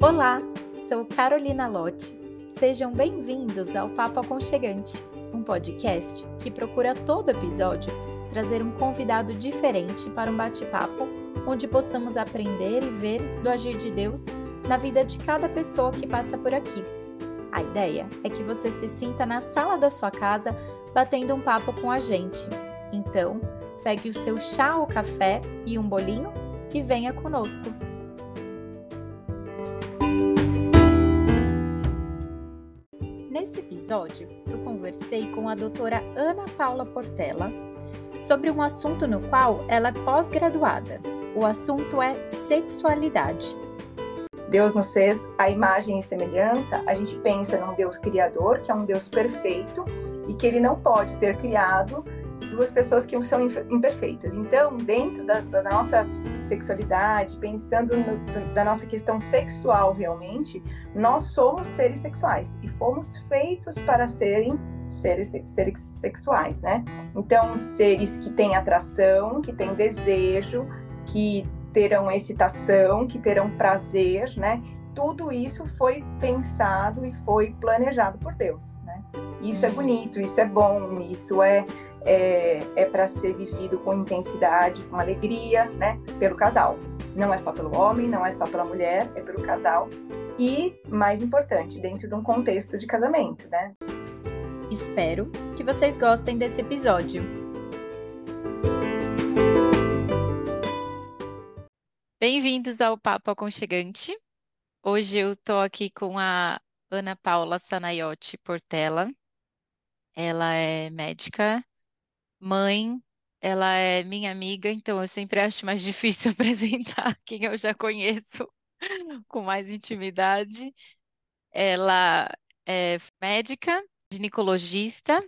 Olá, sou Carolina Lotti. Sejam bem-vindos ao Papo Aconchegante, um podcast que procura todo episódio trazer um convidado diferente para um bate-papo onde possamos aprender e ver do agir de Deus na vida de cada pessoa que passa por aqui. A ideia é que você se sinta na sala da sua casa batendo um papo com a gente. Então, pegue o seu chá ou café e um bolinho e venha conosco. Episódio, eu conversei com a doutora Ana Paula Portela sobre um assunto no qual ela é pós-graduada. O assunto é sexualidade. Deus nos fez a imagem e semelhança, a gente pensa num Deus criador, que é um Deus perfeito, e que ele não pode ter criado duas pessoas que são imperfeitas. Então, dentro da, da nossa sexualidade, pensando no, da nossa questão sexual realmente, nós somos seres sexuais e fomos feitos para serem seres, seres sexuais, né? Então, seres que têm atração, que têm desejo, que terão excitação, que terão prazer, né? Tudo isso foi pensado e foi planejado por Deus, né? Isso é bonito, isso é bom, isso é é, é para ser vivido com intensidade, com alegria, né, pelo casal. Não é só pelo homem, não é só pela mulher, é pelo casal. E, mais importante, dentro de um contexto de casamento, né? Espero que vocês gostem desse episódio. Bem-vindos ao Papo Aconchegante. Hoje eu estou aqui com a Ana Paula Sanaiotti Portela. Ela é médica mãe, ela é minha amiga, então eu sempre acho mais difícil apresentar quem eu já conheço com mais intimidade. Ela é médica, ginecologista,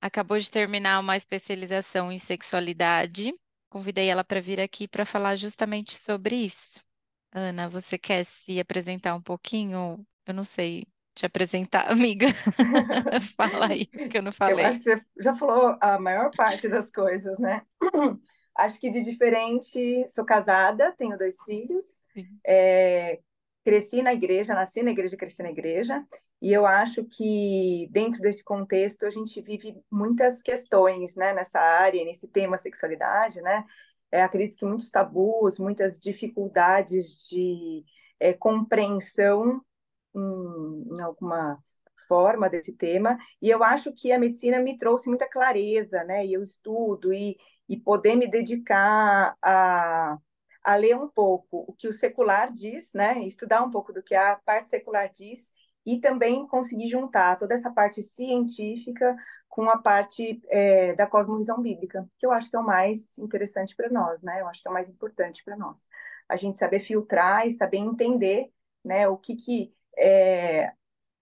acabou de terminar uma especialização em sexualidade. Convidei ela para vir aqui para falar justamente sobre isso. Ana, você quer se apresentar um pouquinho? Eu não sei te apresentar, amiga. Fala aí, que eu não falei. Eu acho que você já falou a maior parte das coisas, né? acho que de diferente, sou casada, tenho dois filhos, é, cresci na igreja, nasci na igreja, cresci na igreja, e eu acho que dentro desse contexto a gente vive muitas questões, né, nessa área, nesse tema sexualidade, né? É, acredito que muitos tabus, muitas dificuldades de é, compreensão em, alguma forma desse tema, e eu acho que a medicina me trouxe muita clareza, né, e eu estudo, e, e poder me dedicar a, a ler um pouco o que o secular diz, né, estudar um pouco do que a parte secular diz, e também conseguir juntar toda essa parte científica com a parte é, da cosmovisão bíblica, que eu acho que é o mais interessante para nós, né, eu acho que é o mais importante para nós. A gente saber filtrar e saber entender, né, o que que é,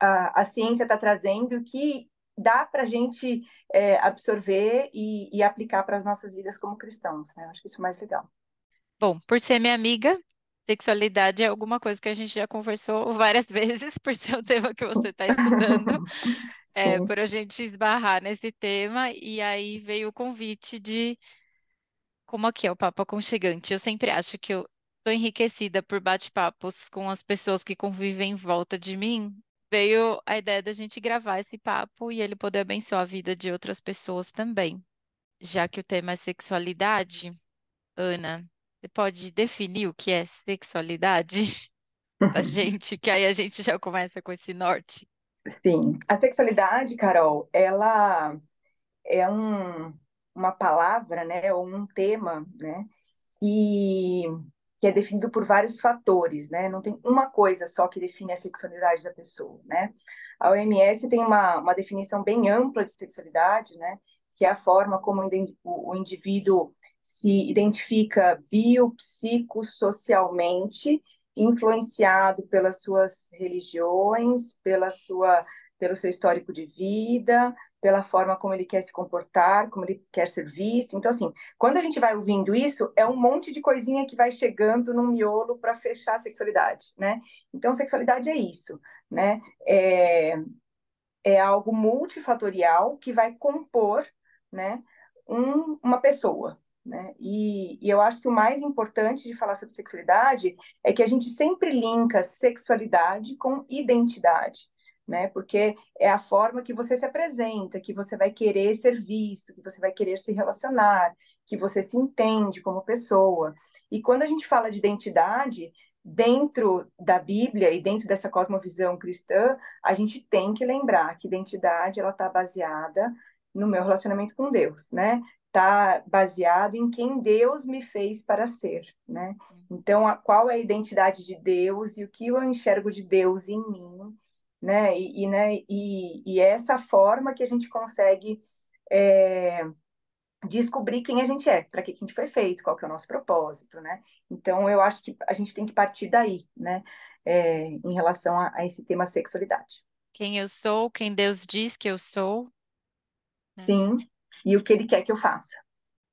a, a, ciência está trazendo que dá para a gente é, absorver e, e aplicar para as nossas vidas como cristãos. Né? Acho que isso é mais legal. Bom, por ser minha amiga, sexualidade é alguma coisa que a gente já conversou várias vezes, por ser o tema que você está estudando, é, por a gente esbarrar nesse tema, e aí veio o convite de como aqui é o Papo Aconchegante. Eu sempre acho que eu Estou enriquecida por bate-papos com as pessoas que convivem em volta de mim. Veio a ideia da gente gravar esse papo e ele poder abençoar a vida de outras pessoas também. Já que o tema é sexualidade, Ana, você pode definir o que é sexualidade a gente, que aí a gente já começa com esse norte. Sim, a sexualidade, Carol, ela é um, uma palavra, né, ou um tema, né, que que é definido por vários fatores, né? Não tem uma coisa só que define a sexualidade da pessoa, né? A OMS tem uma, uma definição bem ampla de sexualidade, né? Que é a forma como o indivíduo se identifica biopsicossocialmente, influenciado pelas suas religiões, pela sua, pelo seu histórico de vida, pela forma como ele quer se comportar, como ele quer ser visto. Então, assim, quando a gente vai ouvindo isso, é um monte de coisinha que vai chegando no miolo para fechar a sexualidade, né? Então, sexualidade é isso, né? É, é algo multifatorial que vai compor, né, um, uma pessoa, Né? E, e, eu acho que o mais importante de falar sobre sexualidade é que a gente sempre linka sexualidade com identidade, né? Porque é a forma que você se apresenta, que você vai querer ser visto, que você vai querer se relacionar, que você se entende como pessoa. E quando a gente fala de identidade, dentro da Bíblia e dentro dessa cosmovisão cristã, a gente tem que lembrar que identidade ela está baseada no meu relacionamento com Deus, né? Está baseado em quem Deus me fez para ser, né? Então, a, qual é a identidade de Deus e o que eu enxergo de Deus em mim, né? E, e né? e, e é essa forma que a gente consegue é, descobrir quem a gente é, para que a gente foi feito, qual que é o nosso propósito, né? Então, eu acho que a gente tem que partir daí, né? É, em relação a, a, esse tema sexualidade. Quem eu sou, quem Deus diz que eu sou. Né? Sim, e o que Ele quer que eu faça.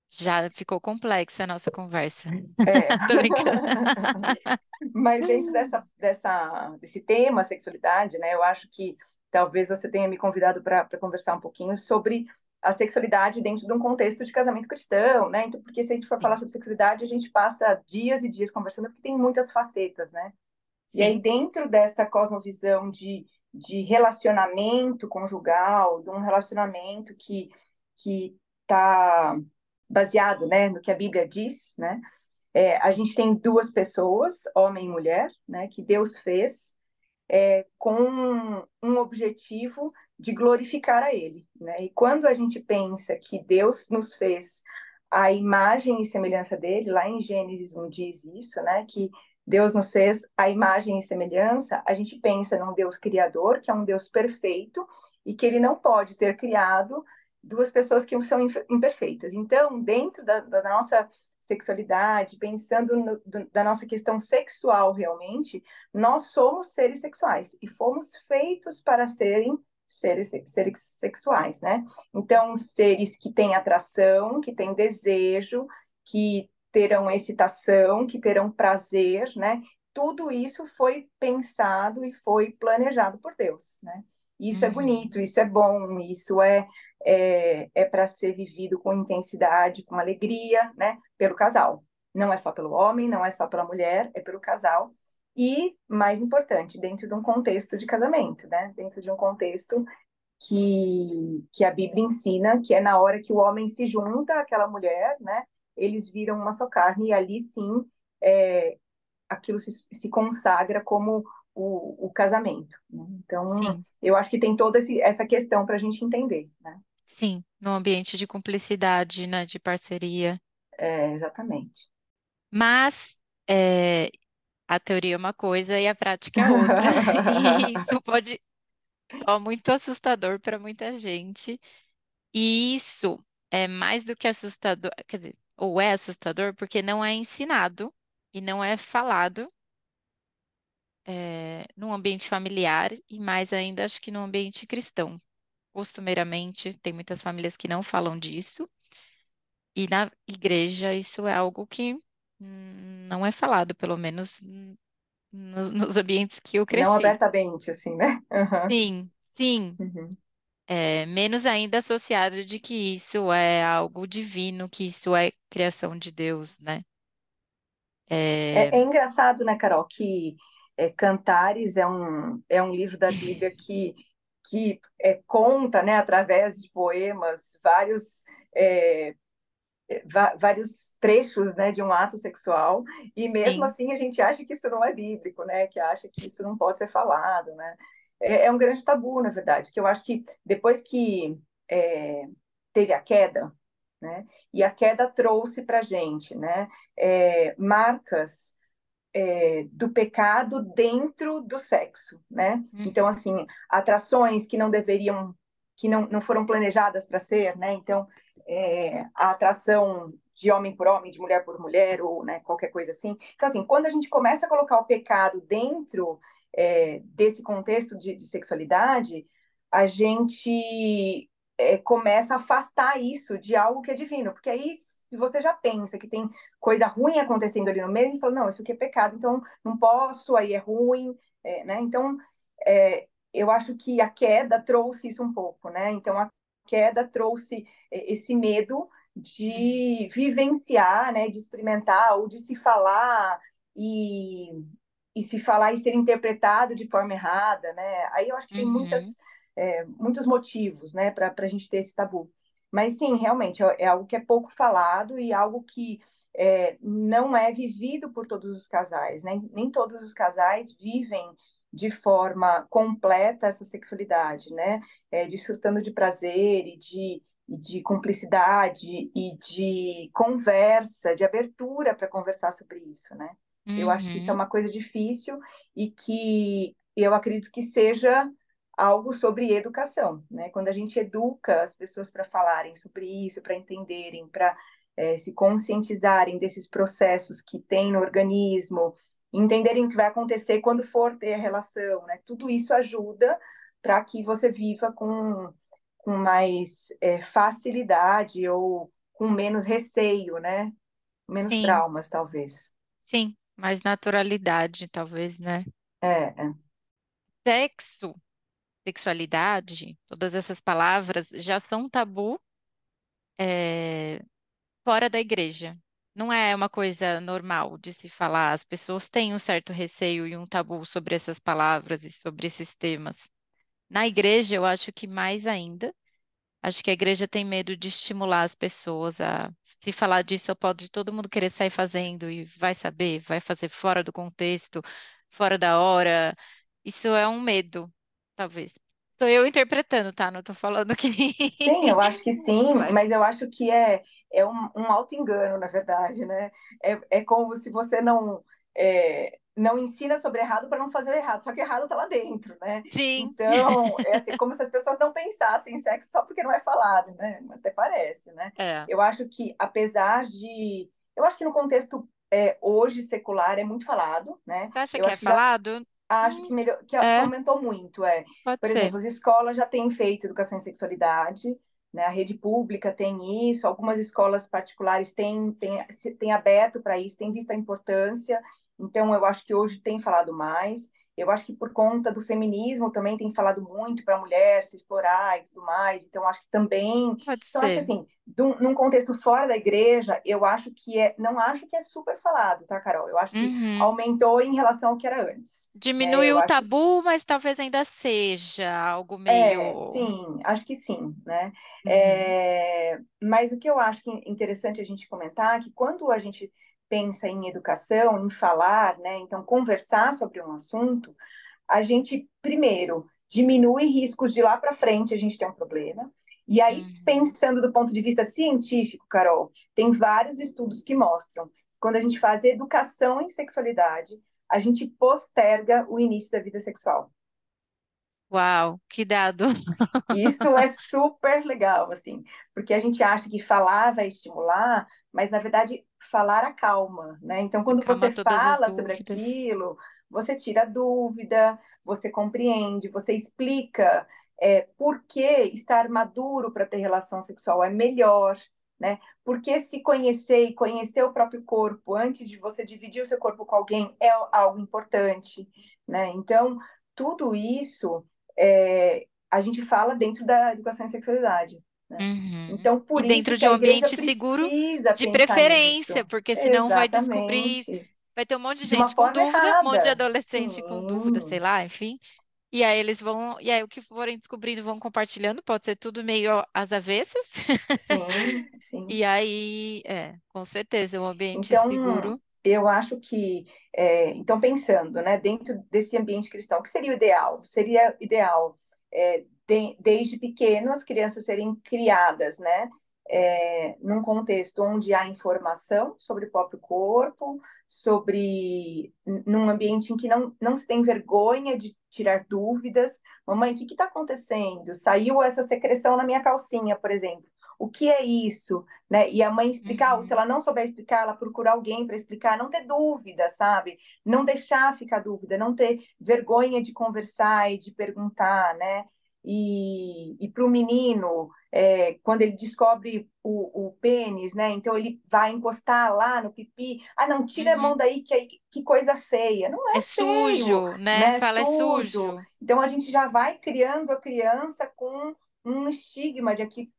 Já ficou complexa a nossa conversa. É. Mas dentro dessa, dessa, desse tema, sexualidade, né? Eu acho que talvez você tenha me convidado para conversar um pouquinho sobre a sexualidade dentro de um contexto de casamento cristão, né? Então, porque se a gente for falar sobre sexualidade, a gente passa dias e dias conversando, porque tem muitas facetas, né? Sim. E aí, dentro dessa cosmovisão de, de relacionamento conjugal, de um relacionamento que que está baseado, né, no que a Bíblia diz, né? É, a gente tem duas pessoas, homem e mulher, né, que Deus fez é, com um objetivo de glorificar a Ele. Né? E quando a gente pensa que Deus nos fez a imagem e semelhança dele, lá em Gênesis 1 diz isso, né? Que Deus nos fez a imagem e semelhança, a gente pensa num Deus criador, que é um Deus perfeito, e que ele não pode ter criado duas pessoas que são imperfeitas. Então, dentro da, da nossa sexualidade, pensando no, do, da nossa questão sexual realmente, nós somos seres sexuais e fomos feitos para serem seres, seres sexuais, né? Então, seres que têm atração, que têm desejo, que terão excitação, que terão prazer, né? Tudo isso foi pensado e foi planejado por Deus, né? Isso é uhum. é bonito, isso é bom, isso é, é, é para ser vivido com intensidade, com alegria, né? Pelo casal. Não é só pelo homem, não é só pela mulher, é pelo casal e, mais importante, dentro de um contexto de casamento, né? Dentro de um contexto que, que a Bíblia ensina, que é na hora que o homem se junta àquela mulher, né? Eles viram uma só carne e ali sim é, aquilo se, se consagra como o, o casamento. Né? Então, sim. eu acho que tem toda esse, essa questão para a gente entender, né? Sim, no ambiente de cumplicidade, né, de parceria. É, exatamente. Mas é, a teoria é uma coisa e a prática é outra. E isso pode ser muito assustador para muita gente. E isso é mais do que assustador, quer dizer, ou é assustador porque não é ensinado e não é falado é, no ambiente familiar e mais ainda acho que no ambiente cristão. Costumeiramente, tem muitas famílias que não falam disso. E na igreja isso é algo que hum, não é falado, pelo menos nos, nos ambientes que eu cresci. Não abertamente, assim, né? Uhum. Sim, sim. Uhum. É, menos ainda associado de que isso é algo divino, que isso é criação de Deus, né? É, é, é engraçado, né, Carol, que é, Cantares é um, é um livro da Bíblia que, que é, conta, né, através de poemas, vários é, vários trechos né, de um ato sexual, e mesmo Sim. assim a gente acha que isso não é bíblico, né? Que acha que isso não pode ser falado, né? É, é um grande tabu, na verdade, que eu acho que depois que é, teve a queda, né? E a queda trouxe para gente, né? É, marcas é, do pecado dentro do sexo, né? Hum. Então, assim, atrações que não deveriam, que não, não foram planejadas para ser, né? Então, é, a atração de homem por homem, de mulher por mulher, ou né, qualquer coisa assim. Então, assim, quando a gente começa a colocar o pecado dentro é, desse contexto de, de, sexualidade, a gente é, começa a afastar isso de algo que é divino, porque aí se você já pensa que tem coisa ruim acontecendo ali no meio, e fala, não, isso aqui é pecado, então não posso, aí é ruim, é, né? Então, é, eu acho que a queda trouxe isso um pouco, né? Então, a queda trouxe é, esse medo de vivenciar, né, de experimentar ou de se falar e, e se falar e ser interpretado de forma errada, né? Aí eu acho que tem muitas, Uhum. é, muitos motivos, né, para a gente ter esse tabu. Mas sim, realmente é, é algo que é pouco falado e algo que é, não é vivido por todos os casais, né? Nem todos os casais vivem de forma completa essa sexualidade, né? É, desfrutando de prazer e de, de cumplicidade e de conversa, de abertura para conversar sobre isso, né? Eu acho que isso é Uhum. uma coisa difícil e que eu acredito que seja algo sobre educação, né? Quando a gente educa as pessoas para falarem sobre isso, para entenderem, para é, se conscientizarem desses processos que tem no organismo, entenderem o que vai acontecer quando for ter a relação, né? Tudo isso ajuda para que você viva com, com mais é, facilidade ou com menos receio, né? Menos Sim, traumas, talvez. sim, mais naturalidade, talvez, né? É, é. Sexo, sexualidade, todas essas palavras já são tabu, é, fora da igreja. Não é uma coisa normal de se falar. As pessoas têm um certo receio e um tabu sobre essas palavras e sobre esses temas. Na igreja, eu acho que mais ainda. Acho que a igreja tem medo de estimular as pessoas a se falar disso, pode todo mundo querer sair fazendo e vai saber, vai fazer fora do contexto, fora da hora. Isso é um medo, talvez. Estou eu interpretando, tá? Não estou falando que. Sim, eu acho que sim, Mas, eu acho que é, é um, um auto-engano, na verdade, né? É, é como se você não, é, não ensina sobre errado para não fazer errado, só que errado está lá dentro, né? sim, Então, é assim, como se as pessoas não pensassem em sexo só porque não é falado, né? Até parece, né? é. Eu acho que, apesar de... Eu acho que no contexto é, hoje secular é muito falado, né? Você acha Eu que é que já falado? Acho que, melhor, que, que é, aumentou muito. É. pode Por ser. exemplo, as escolas já têm feito educação em sexualidade, né? a rede pública tem isso, algumas escolas particulares têm, têm, têm aberto para isso, têm visto a importância. Então, eu acho que hoje tem falado mais. Eu acho que por conta do feminismo também tem falado muito para a mulher se explorar e tudo mais. Então, acho que também. Pode Então, acho que ser. assim, num contexto fora da igreja, eu acho que é. Não acho que é super falado, tá, Carol? Eu acho que Uhum. aumentou em relação ao que era antes. Né? Diminui Eu o tabu, mas talvez ainda seja algo é, meio. sim, acho que sim, né? Uhum, É, mas o que eu acho que é interessante a gente comentar é que quando a gente pensa em educação, em falar, né, então conversar sobre um assunto, a gente primeiro diminui riscos de lá para frente a gente ter um problema. E aí, uhum. pensando do ponto de vista científico, Carol, tem vários estudos que mostram que quando a gente faz educação em sexualidade, a gente posterga o início da vida sexual. Uau, que dado. Isso é super legal, assim, porque a gente acha que falar vai estimular, mas na verdade falar acalma, né? Então, quando Acalma você fala sobre aquilo, você tira dúvida, você compreende, você explica é, por que estar maduro para ter relação sexual é melhor, né? Porque se conhecer e conhecer o próprio corpo antes de você dividir o seu corpo com alguém é algo importante, né? Então, tudo isso. É, a gente fala dentro da educação em sexualidade, né? Uhum. Então, E por isso dentro de um ambiente seguro de preferência, nisso. porque senão vai descobrir, Exatamente. vai ter um monte de De gente com dúvida, um monte de errada. adolescente com dúvida, sei Sim, lá, enfim. E aí eles vão, e aí o que forem descobrindo vão compartilhando, pode ser tudo meio às avessas. sim, E sim. aí, é, com certeza, um ambiente Então, seguro. eu acho que, é, então, pensando, né, dentro desse ambiente cristão, o que seria o ideal? Seria ideal, é, de, desde pequeno, as crianças serem criadas, né, é, num contexto onde há informação sobre o próprio corpo, sobre, num ambiente em que não, não se tem vergonha de tirar dúvidas. Mamãe, o que está acontecendo? Saiu essa secreção na minha calcinha, por exemplo. O que é isso? né? E a mãe explicar, ou se Uhum, ela não souber explicar, ela procurar alguém para explicar, não ter dúvida, sabe? Não deixar ficar dúvida, não ter vergonha de conversar e de perguntar, né? E, e para o menino, é, quando ele descobre o, o pênis, né? Então ele vai encostar lá no pipi. Ah, não, tira a mão uhum. daí, que, que coisa feia. Não É é feio, sujo, né? né? Fala é Sujo. sujo. Então a gente já vai criando a criança com um estigma de que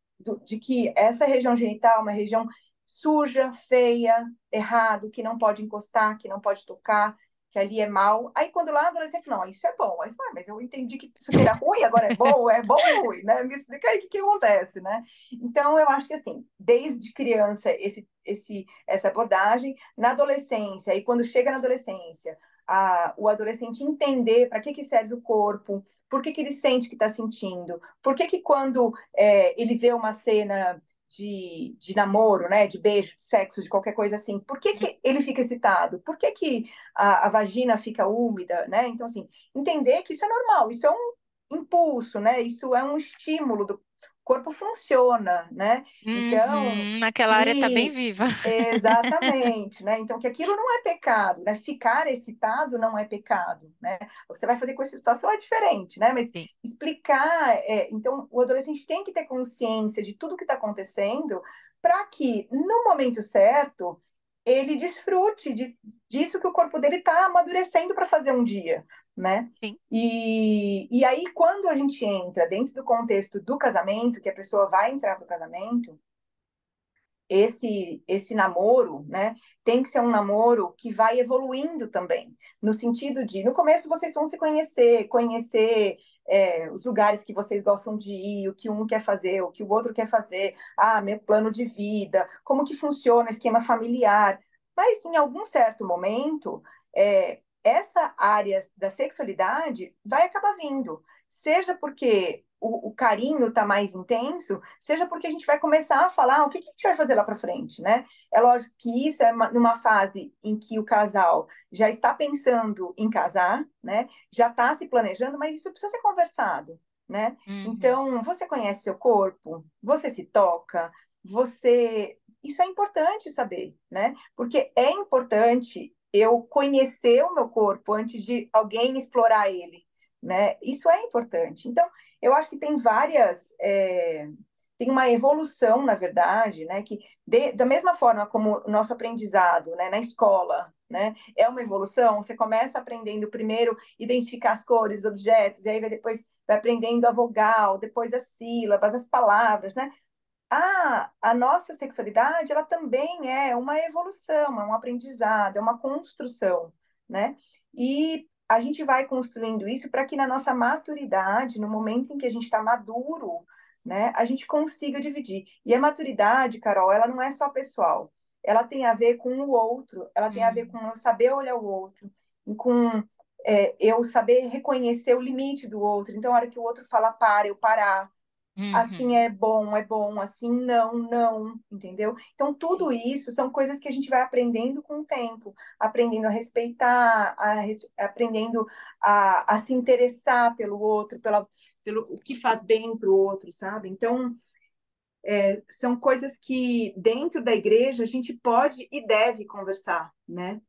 de que essa região genital é uma região suja, feia, errado, que não pode encostar, que não pode tocar, que ali é mal. Aí quando lá adolescente não, isso é bom. Aí, mas eu entendi que isso era ruim, agora é bom, é bom ou ruim, né? Me explica aí o que, que acontece, né? Então, eu acho que assim, desde criança, esse, esse, essa abordagem, na adolescência, e quando chega na adolescência, a, o adolescente entender para que, que serve o corpo, por que, que ele sente o que está sentindo, por que, que quando é, ele vê uma cena de, de namoro, né, de beijo, de sexo, de qualquer coisa assim, por que, que ele fica excitado? Por que, que a, a vagina fica úmida, né? Então, assim, entender que isso é normal, isso é um impulso, né? Isso é um estímulo do, corpo funciona, né? Então, uhum, naquela que... área está bem viva. Exatamente, né? Então, que aquilo não é pecado, né? Ficar excitado não é pecado, né? O que você vai fazer com essa situação é diferente, né? Mas Sim. explicar, é... então, o adolescente tem que ter consciência de tudo que está acontecendo para que, no momento certo, ele desfrute de, disso que o corpo dele está amadurecendo para fazer um dia, né? Sim. E, e aí, quando a gente entra dentro do contexto do casamento, que a pessoa vai entrar para o casamento, esse esse namoro, né, tem que ser um namoro que vai evoluindo também, no sentido de, no começo vocês vão se conhecer, conhecer é, os lugares que vocês gostam de ir, o que um quer fazer, o que o outro quer fazer, ah, meu plano de vida, como que funciona o esquema familiar, mas em algum certo momento, é, essa área da sexualidade vai acabar vindo, seja porque o, o carinho está mais intenso, seja porque a gente vai começar a falar ah, o que, que a gente vai fazer lá para frente, né? É lógico que isso é uma, numa fase em que o casal já está pensando em casar, né? Já está se planejando, mas isso precisa ser conversado, né? Uhum. Então, você conhece seu corpo, você se toca, você isso é importante saber, né? Porque é importante eu conhecer o meu corpo antes de alguém explorar ele, né? Isso é importante. Então, eu acho que tem várias. É, tem uma evolução, na verdade, né? Que de, da mesma forma como o nosso aprendizado né, na escola né, é uma evolução, você começa aprendendo primeiro identificar as cores, objetos, e aí vai depois vai aprendendo a vogal, depois as sílabas, as palavras, né? A, a nossa sexualidade ela também é uma evolução, é um aprendizado, é uma construção, né? E a gente vai construindo isso para que na nossa maturidade, no momento em que a gente está maduro, né, a gente consiga dividir. E a maturidade, Carol, ela não é só pessoal, ela tem a ver com o outro, ela tem a ver uhum. com eu saber olhar o outro, com é, eu saber reconhecer o limite do outro. Então, a hora que o outro fala para, eu parar, Uhum. Assim é bom, é bom, assim não, não, entendeu? Então, tudo isso são coisas que a gente vai aprendendo com o tempo, aprendendo a respeitar, a, aprendendo a, a se interessar pelo outro, pela, pelo o que faz bem para o outro, sabe? Então, é, são coisas que dentro da igreja a gente pode e deve conversar, né?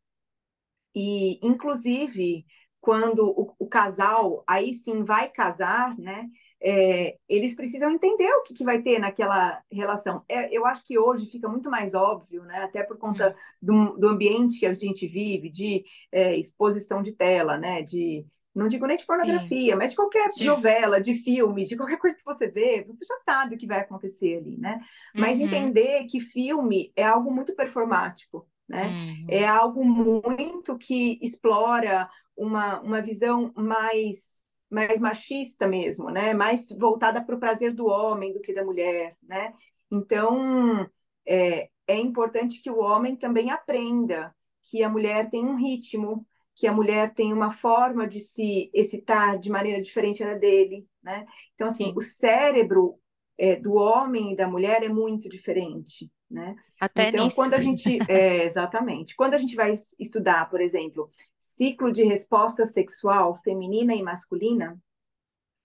E, inclusive, quando o, o casal aí sim vai casar, né? É, eles precisam entender o que, que, vai ter naquela relação. É, eu acho que hoje fica muito mais óbvio, né, até por conta hum. do, do ambiente que a gente vive, de é, exposição de tela, né, de não digo nem de pornografia, Sim. mas de qualquer novela, de filme, de qualquer coisa que você vê, você já sabe o que vai acontecer ali, né? Mas uhum. entender que filme é algo muito performático, né? Uhum. É algo muito que explora uma, uma visão mais mais machista mesmo, né? Mais voltada para o prazer do homem do que da mulher, né? Então, é, é importante que o homem também aprenda que a mulher tem um ritmo, que a mulher tem uma forma de se excitar de maneira diferente da dele, né? Então, assim, Sim. o cérebro é, do homem e da mulher é muito diferente, né? Até então, nisso. quando a gente. É, exatamente. Quando a gente vai estudar, por exemplo, ciclo de resposta sexual feminina e masculina,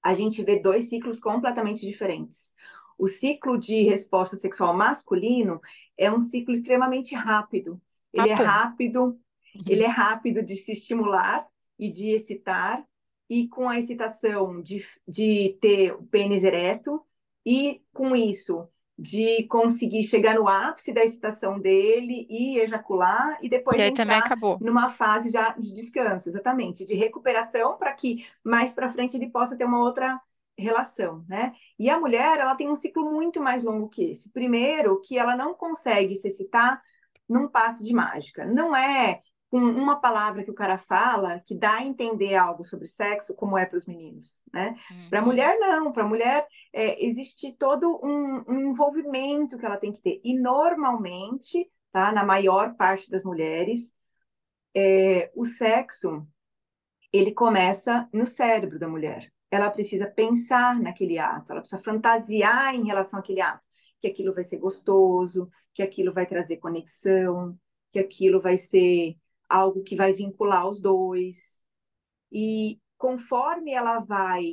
a gente vê dois ciclos completamente diferentes. O ciclo de resposta sexual masculino é um ciclo extremamente rápido. Ele é rápido, uhum. ele é rápido de se estimular e de excitar, e com a excitação de, de ter o pênis ereto, e com isso de conseguir chegar no ápice da excitação dele e ejacular e depois e entrar numa fase já de descanso, exatamente, de recuperação para que mais para frente ele possa ter uma outra relação, né? E a mulher, ela tem um ciclo muito mais longo que esse. Primeiro, que ela não consegue se excitar num passe de mágica. Não é com uma palavra que o cara fala que dá a entender algo sobre sexo, como é para os meninos, né? Uhum. Para a mulher, não. Para a mulher, é, existe todo um, um, envolvimento que ela tem que ter. E, normalmente, tá? Na maior parte das mulheres, é, o sexo, ele começa no cérebro da mulher. Ela precisa pensar naquele ato, ela precisa fantasiar em relação àquele ato. Que aquilo vai ser gostoso, que aquilo vai trazer conexão, que aquilo vai ser algo que vai vincular os dois. E conforme ela vai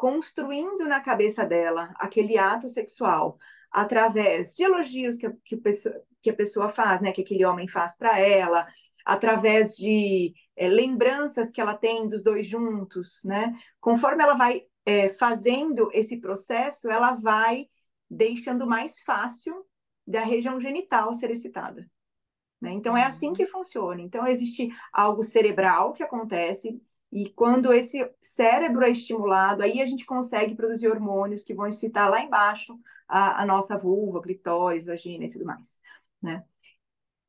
construindo na cabeça dela aquele ato sexual, através de elogios que a, que, pessoa, que a pessoa faz, né, que aquele homem faz para ela, através de é, lembranças que ela tem dos dois juntos, né? Conforme ela vai é, fazendo esse processo, ela vai deixando mais fácil da região genital ser excitada. Né? Então, é assim que uhum. funciona. Então, existe algo cerebral que acontece, e quando esse cérebro é estimulado, aí a gente consegue produzir hormônios que vão excitar lá embaixo a, a nossa vulva, clitóris, vagina e tudo mais. Né?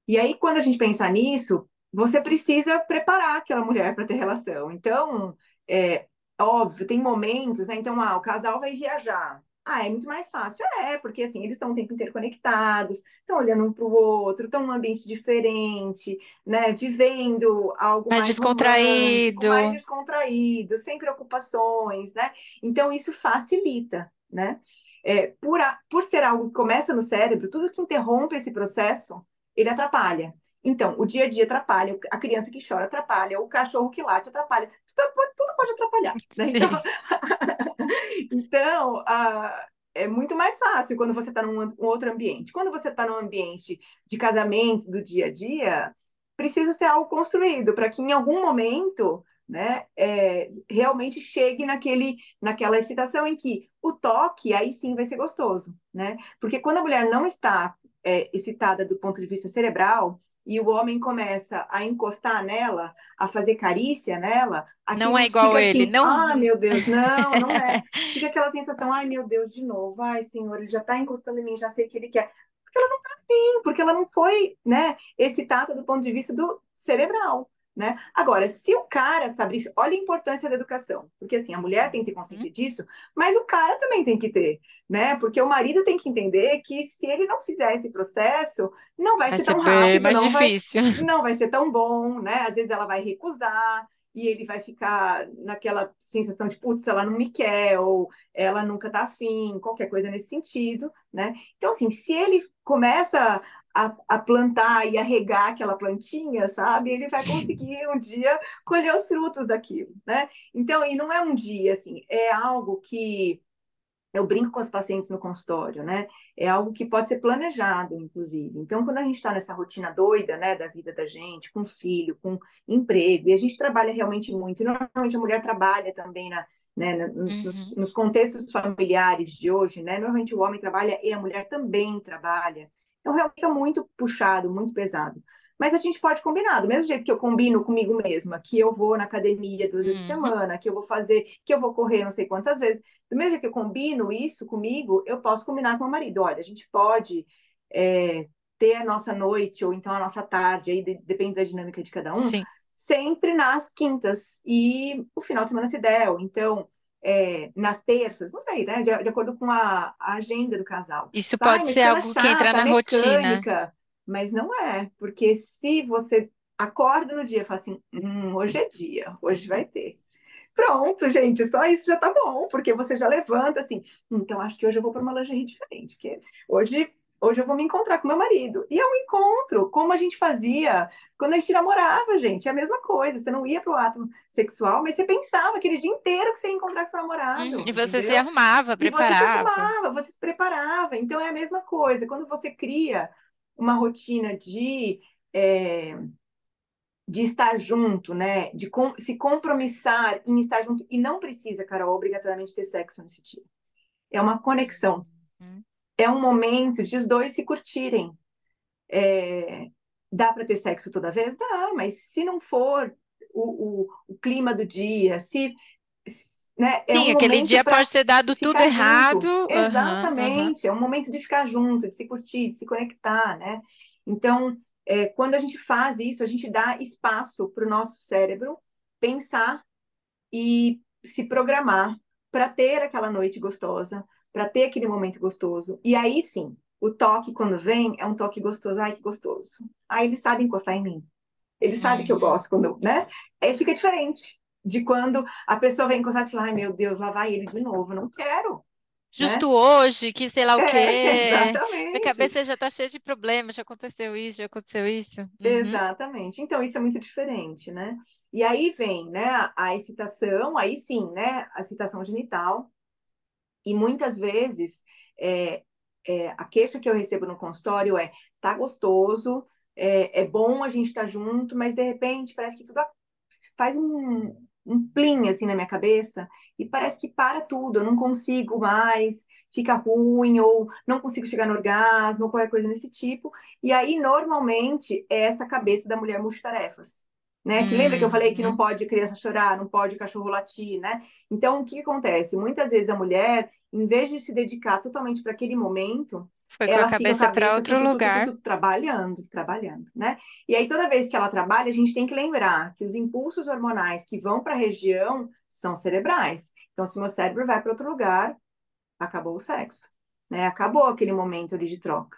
E aí, quando a gente pensa nisso, você precisa preparar aquela mulher para ter relação. Então, é óbvio, tem momentos, né? Então, ah, o casal vai viajar. Ah, é muito mais fácil. É, porque assim, eles estão o tempo inteiro conectados, estão olhando um para o outro, estão num ambiente diferente, né? Vivendo algo mais, mais descontraído. mais descontraído, sem preocupações, né? Então, isso facilita, né? É, por, a, por ser algo que começa no cérebro, tudo que interrompe esse processo, ele atrapalha. Então, o dia a dia atrapalha, a criança que chora atrapalha, o cachorro que late atrapalha, tudo, tudo pode atrapalhar. Né? Então, então uh, é muito mais fácil quando você está num um outro ambiente. Quando você está num ambiente de casamento, do dia a dia, precisa ser algo construído para que em algum momento né, é, realmente chegue naquele, naquela excitação em que o toque aí sim vai ser gostoso, né? Porque quando a mulher não está é, excitada do ponto de vista cerebral, e o homem começa a encostar nela, a fazer carícia nela, não é igual ele, assim, não. Ah, meu Deus, não, não é. Fica aquela sensação, ai meu Deus, de novo, ai Senhor, ele já está encostando em mim, já sei o que ele quer. Porque ela não está afim, porque ela não foi, né, excitada do ponto de vista do cerebral. Né? Agora, se o cara sabe isso, olha a importância da educação, porque assim, a mulher tem que ter consciência uhum. disso, mas o cara também tem que ter, né? Porque o marido tem que entender que se ele não fizer esse processo, não vai, vai ser, ser tão rápido, mais não difícil. Vai, não vai ser tão bom, né? Às vezes ela vai recusar, e ele vai ficar naquela sensação de, putz, ela não me quer, ou ela nunca tá afim, qualquer coisa nesse sentido, né? Então, assim, se ele começa a, a, plantar e a regar aquela plantinha, sabe? Ele vai conseguir um dia colher os frutos daquilo, né? Então, e não é um dia, assim, é algo que eu brinco com os pacientes no consultório, né? É algo que pode ser planejado, inclusive. Então, quando a gente está nessa rotina doida, né, da vida da gente, com filho, com emprego, e a gente trabalha realmente muito, e normalmente a mulher trabalha também na, né, nos, uhum. nos contextos familiares de hoje, né? Normalmente o homem trabalha e a mulher também trabalha. Então, realmente é muito puxado, muito pesado. Mas a gente pode combinar, do mesmo jeito que eu combino comigo mesma, que eu vou na academia duas vezes por uhum. semana, que eu vou fazer, que eu vou correr não sei quantas vezes. Do mesmo jeito que eu combino isso comigo, eu posso combinar com o marido. Olha, a gente pode é, ter a nossa noite, ou então a nossa tarde, aí de, depende da dinâmica de cada um, Sim. sempre nas quintas. E o final de semana se der. Então, é, nas terças, não sei, né? De, de acordo com a, a, agenda do casal. Isso pode ser algo chata, que entra na mecânica, rotina. Mas não é, porque se você acorda no dia e fala assim, hum, hoje é dia, hoje vai ter. Pronto, gente, só isso já tá bom, porque você já levanta assim, então acho que hoje eu vou para uma lingerie diferente, porque hoje hoje eu vou me encontrar com meu marido. E é um encontro, como a gente fazia quando a gente namorava, gente. É a mesma coisa. Você não ia para o ato sexual, mas você pensava aquele dia inteiro que você ia encontrar com seu namorado. Uhum, e você entendeu? se arrumava, preparava. E você se arrumava, você se preparava. Então é a mesma coisa. Quando você cria uma rotina de. É, de estar junto, né? De com, se compromissar em estar junto. E não precisa, Carol, obrigatoriamente ter sexo nesse dia. É uma conexão. Uhum é um momento de os dois se curtirem. É, dá para ter sexo toda vez? Dá, mas se não for o, o, o clima do dia, se, né? É Sim, um aquele dia pode ter dado tudo junto. errado. Exatamente, uhum, uhum. é um momento de ficar junto, de se curtir, de se conectar, né? Então, é, quando a gente faz isso, a gente dá espaço para o nosso cérebro pensar e se programar para ter aquela noite gostosa, para ter aquele momento gostoso. E aí sim, o toque, quando vem, é um toque gostoso. Ai, que gostoso. Aí ele sabe encostar em mim. Ele sabe que eu uhum. gosto quando, né? Aí fica diferente de quando a pessoa vem encostar e fala, ai meu Deus, lá vai ele de novo, não quero. Justo né? hoje, que sei lá o é, quê. exatamente. Minha cabeça já está cheia de problemas, já aconteceu isso, já aconteceu isso. Uhum. Exatamente. Então, isso é muito diferente, né? E aí vem, né, a, a excitação, aí sim, né, a excitação genital. E muitas vezes, é, é, a queixa que eu recebo no consultório é, tá gostoso, é, é bom a gente estar tá junto, mas de repente parece que tudo faz um, um plim assim na minha cabeça e parece que para tudo, eu não consigo mais, fica ruim ou não consigo chegar no orgasmo qualquer coisa desse tipo. E aí normalmente é essa cabeça da mulher multitarefas. Né? Que lembra que eu falei que não uhum. pode criança chorar, não pode cachorro latir, né? Então o que, que acontece? Muitas vezes a mulher, em vez de se dedicar totalmente para aquele momento, foi com ela a cabeça para outro tudo, lugar. Tudo, tudo, trabalhando, trabalhando, né? E aí, toda vez que ela trabalha, a gente tem que lembrar que os impulsos hormonais que vão para a região são cerebrais. Então, se o meu cérebro vai para outro lugar, acabou o sexo, né? Acabou aquele momento ali de troca.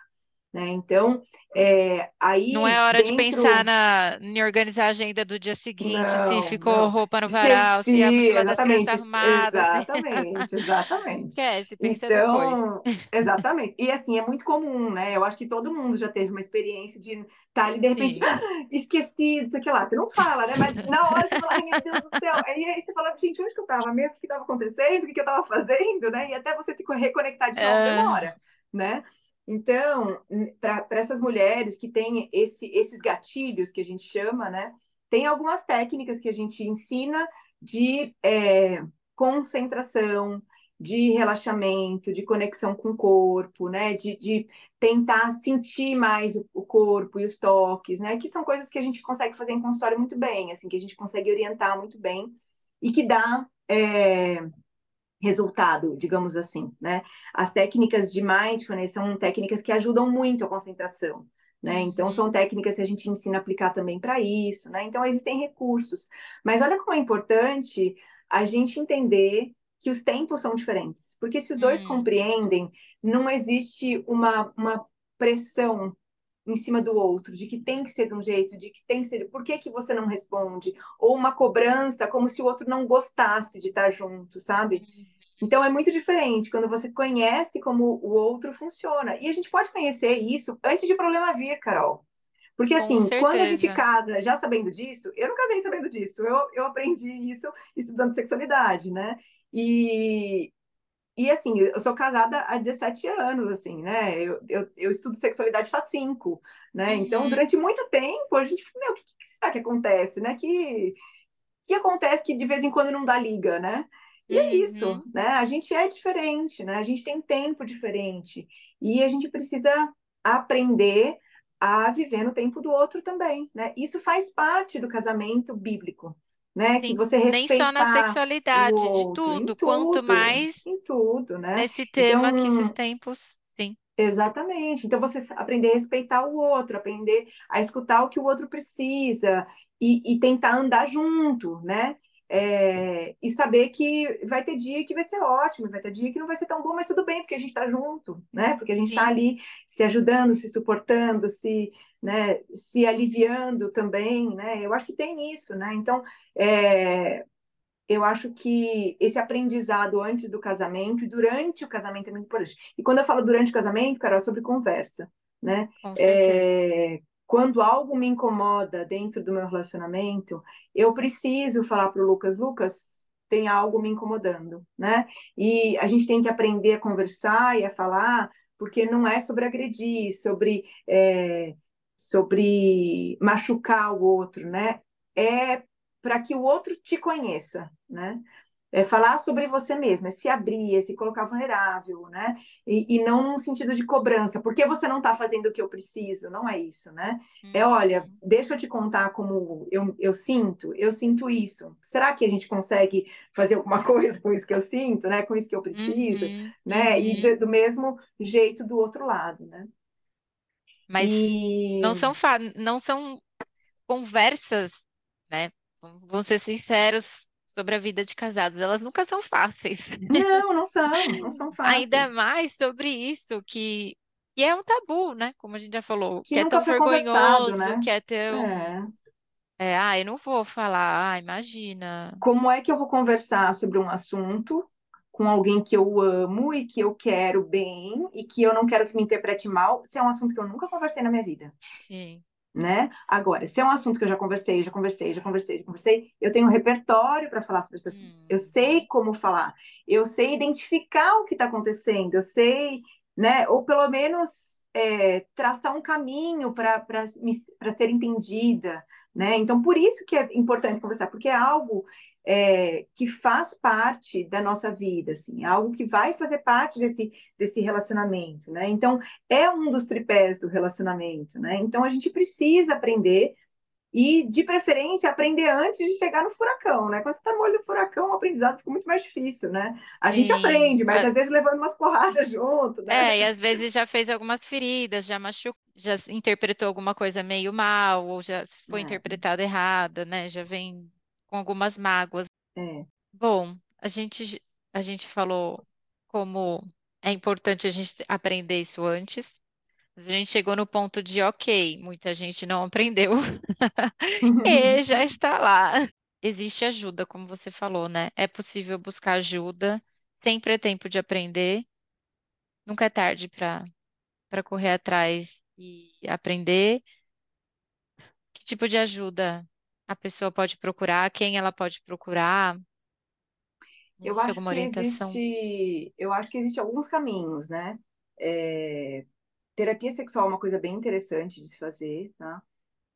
Né? Então, é, aí. Não é hora dentro... de pensar na, em organizar a agenda do dia seguinte, não, se ficou não. roupa no varal, Esqueci, se a mochila exatamente, das arrumada. Exatamente, exatamente. Esquece, pensa então, depois. Exatamente. E assim, é muito comum, né? Eu acho que todo mundo já teve uma experiência de estar tá ali, de repente, ah, esquecido, sei lá. Você não fala, né? Mas na hora você fala, meu Deus do céu. Aí, aí você fala, gente, onde que eu estava mesmo? O que estava acontecendo? O que, eu estava fazendo? Né? E até você se reconectar de novo uh... demora, né? Então, para essas mulheres que têm esse, esses gatilhos que a gente chama, né, tem algumas técnicas que a gente ensina de é, concentração, de relaxamento, de conexão com o corpo, né, de, de tentar sentir mais o, o, corpo e os toques, né, que são coisas que a gente consegue fazer em consultório muito bem, assim, que a gente consegue orientar muito bem e que dá é, resultado, digamos assim, né? As técnicas de mindfulness são técnicas que ajudam muito a concentração, né? Então são uhum. técnicas que a gente ensina a aplicar também para isso, né? Então existem recursos. Mas olha como é importante a gente entender que os tempos são diferentes, porque se os dois hum. compreendem, não existe uma, uma pressão em cima do outro, de que tem que ser de um jeito, de que tem que ser, por que, que você não responde? Ou uma cobrança como se o outro não gostasse de estar junto, sabe? Uhum. Então é muito diferente quando você conhece como o outro funciona. E a gente pode conhecer isso antes de problema vir, Carol. Porque assim, quando a gente casa já sabendo disso, eu não casei sabendo disso, eu, eu aprendi isso estudando sexualidade, né? E, e assim, eu sou casada há 17 anos, assim, né? Eu, eu, eu estudo sexualidade faz cinco, né? Então, uhum. Então, durante muito tempo, a gente, meu, o que, que será que acontece, né? Que, que acontece que de vez em quando não dá liga, né? E é isso, uhum. né? A gente é diferente, né? A gente tem tempo diferente. E a gente precisa aprender a viver no tempo do outro também, né? Isso faz parte do casamento bíblico, né? Sim, que você respeitar Nem só na sexualidade, outro, de tudo, tudo, quanto mais em tudo, né? Nesse tema então, que esses tempos, sim. Exatamente. Então você aprender a respeitar o outro, aprender a escutar o que o outro precisa e, e tentar andar junto, né? É, e saber que vai ter dia que vai ser ótimo, vai ter dia que não vai ser tão bom, mas tudo bem, porque a gente está junto, né? Porque a gente está ali se ajudando, se suportando, se, né, se aliviando também, né? Eu acho que tem isso, né? Então, é, eu acho que esse aprendizado antes do casamento e durante o casamento é muito importante. E quando eu falo durante o casamento, Carol, é sobre conversa, né? É, quando algo me incomoda dentro do meu relacionamento, eu preciso falar para o Lucas, Lucas, tem algo me incomodando, né? E a gente tem que aprender a conversar e a falar, porque não é sobre agredir, sobre, é, sobre machucar o outro, né? É para que o outro te conheça, né? é falar sobre você mesma, é se abrir, é se colocar vulnerável, né? E, e não no sentido de cobrança. Por que você não está fazendo o que eu preciso? Não é isso, né? Uhum. É, olha, deixa eu te contar como eu, eu sinto, eu sinto isso. Será que a gente consegue fazer alguma coisa com isso que eu sinto, né? Com isso que eu preciso, uhum. né? Uhum. E do, do, mesmo jeito do outro lado, né? Mas e... não são não são conversas, né? Vamos ser sinceros, sobre a vida de casados, elas nunca são fáceis. Não, não são, não são fáceis. Ainda mais sobre isso, que, que é um tabu, né? Como a gente já falou, que, que é tão vergonhoso, né? que é tão. É. É, ah, eu não vou falar, ah, imagina. Como é que eu vou conversar sobre um assunto com alguém que eu amo e que eu quero bem e que eu não quero que me interprete mal, se é um assunto que eu nunca conversei na minha vida? Sim né? Agora, se é um assunto que eu já conversei, já conversei, já conversei, já conversei, eu tenho um repertório para falar sobre esse assunto. Hum. Eu sei como falar, eu sei identificar o que está acontecendo, eu sei, né? Ou pelo menos é, traçar um caminho para ser entendida, né? Então, por isso que é importante conversar, porque é algo é, que faz parte da nossa vida, assim, é algo que vai fazer parte desse, desse relacionamento, né? Então, é um dos tripés do relacionamento, né? Então, a gente precisa aprender e, de preferência, aprender antes de chegar no furacão, né? Quando você está no olho do furacão, o aprendizado fica muito mais difícil, né? A Sim, gente aprende, mas é... às vezes levando umas porradas junto, né? É, e às vezes já fez algumas feridas, já machucou, já interpretou alguma coisa meio mal, ou já foi é. interpretada errada, né? Já vem com algumas mágoas. É. Bom, a gente, a gente falou como é importante a gente aprender isso antes. A gente chegou no ponto de, ok, muita gente não aprendeu e já está lá. Existe ajuda, como você falou, né? É possível buscar ajuda, sempre é tempo de aprender, nunca é tarde para correr atrás e aprender. Que tipo de ajuda a pessoa pode procurar? Quem ela pode procurar? Eu acho que orientação? existe, eu acho que existe alguns caminhos, né? É, terapia sexual é uma coisa bem interessante de se fazer, tá?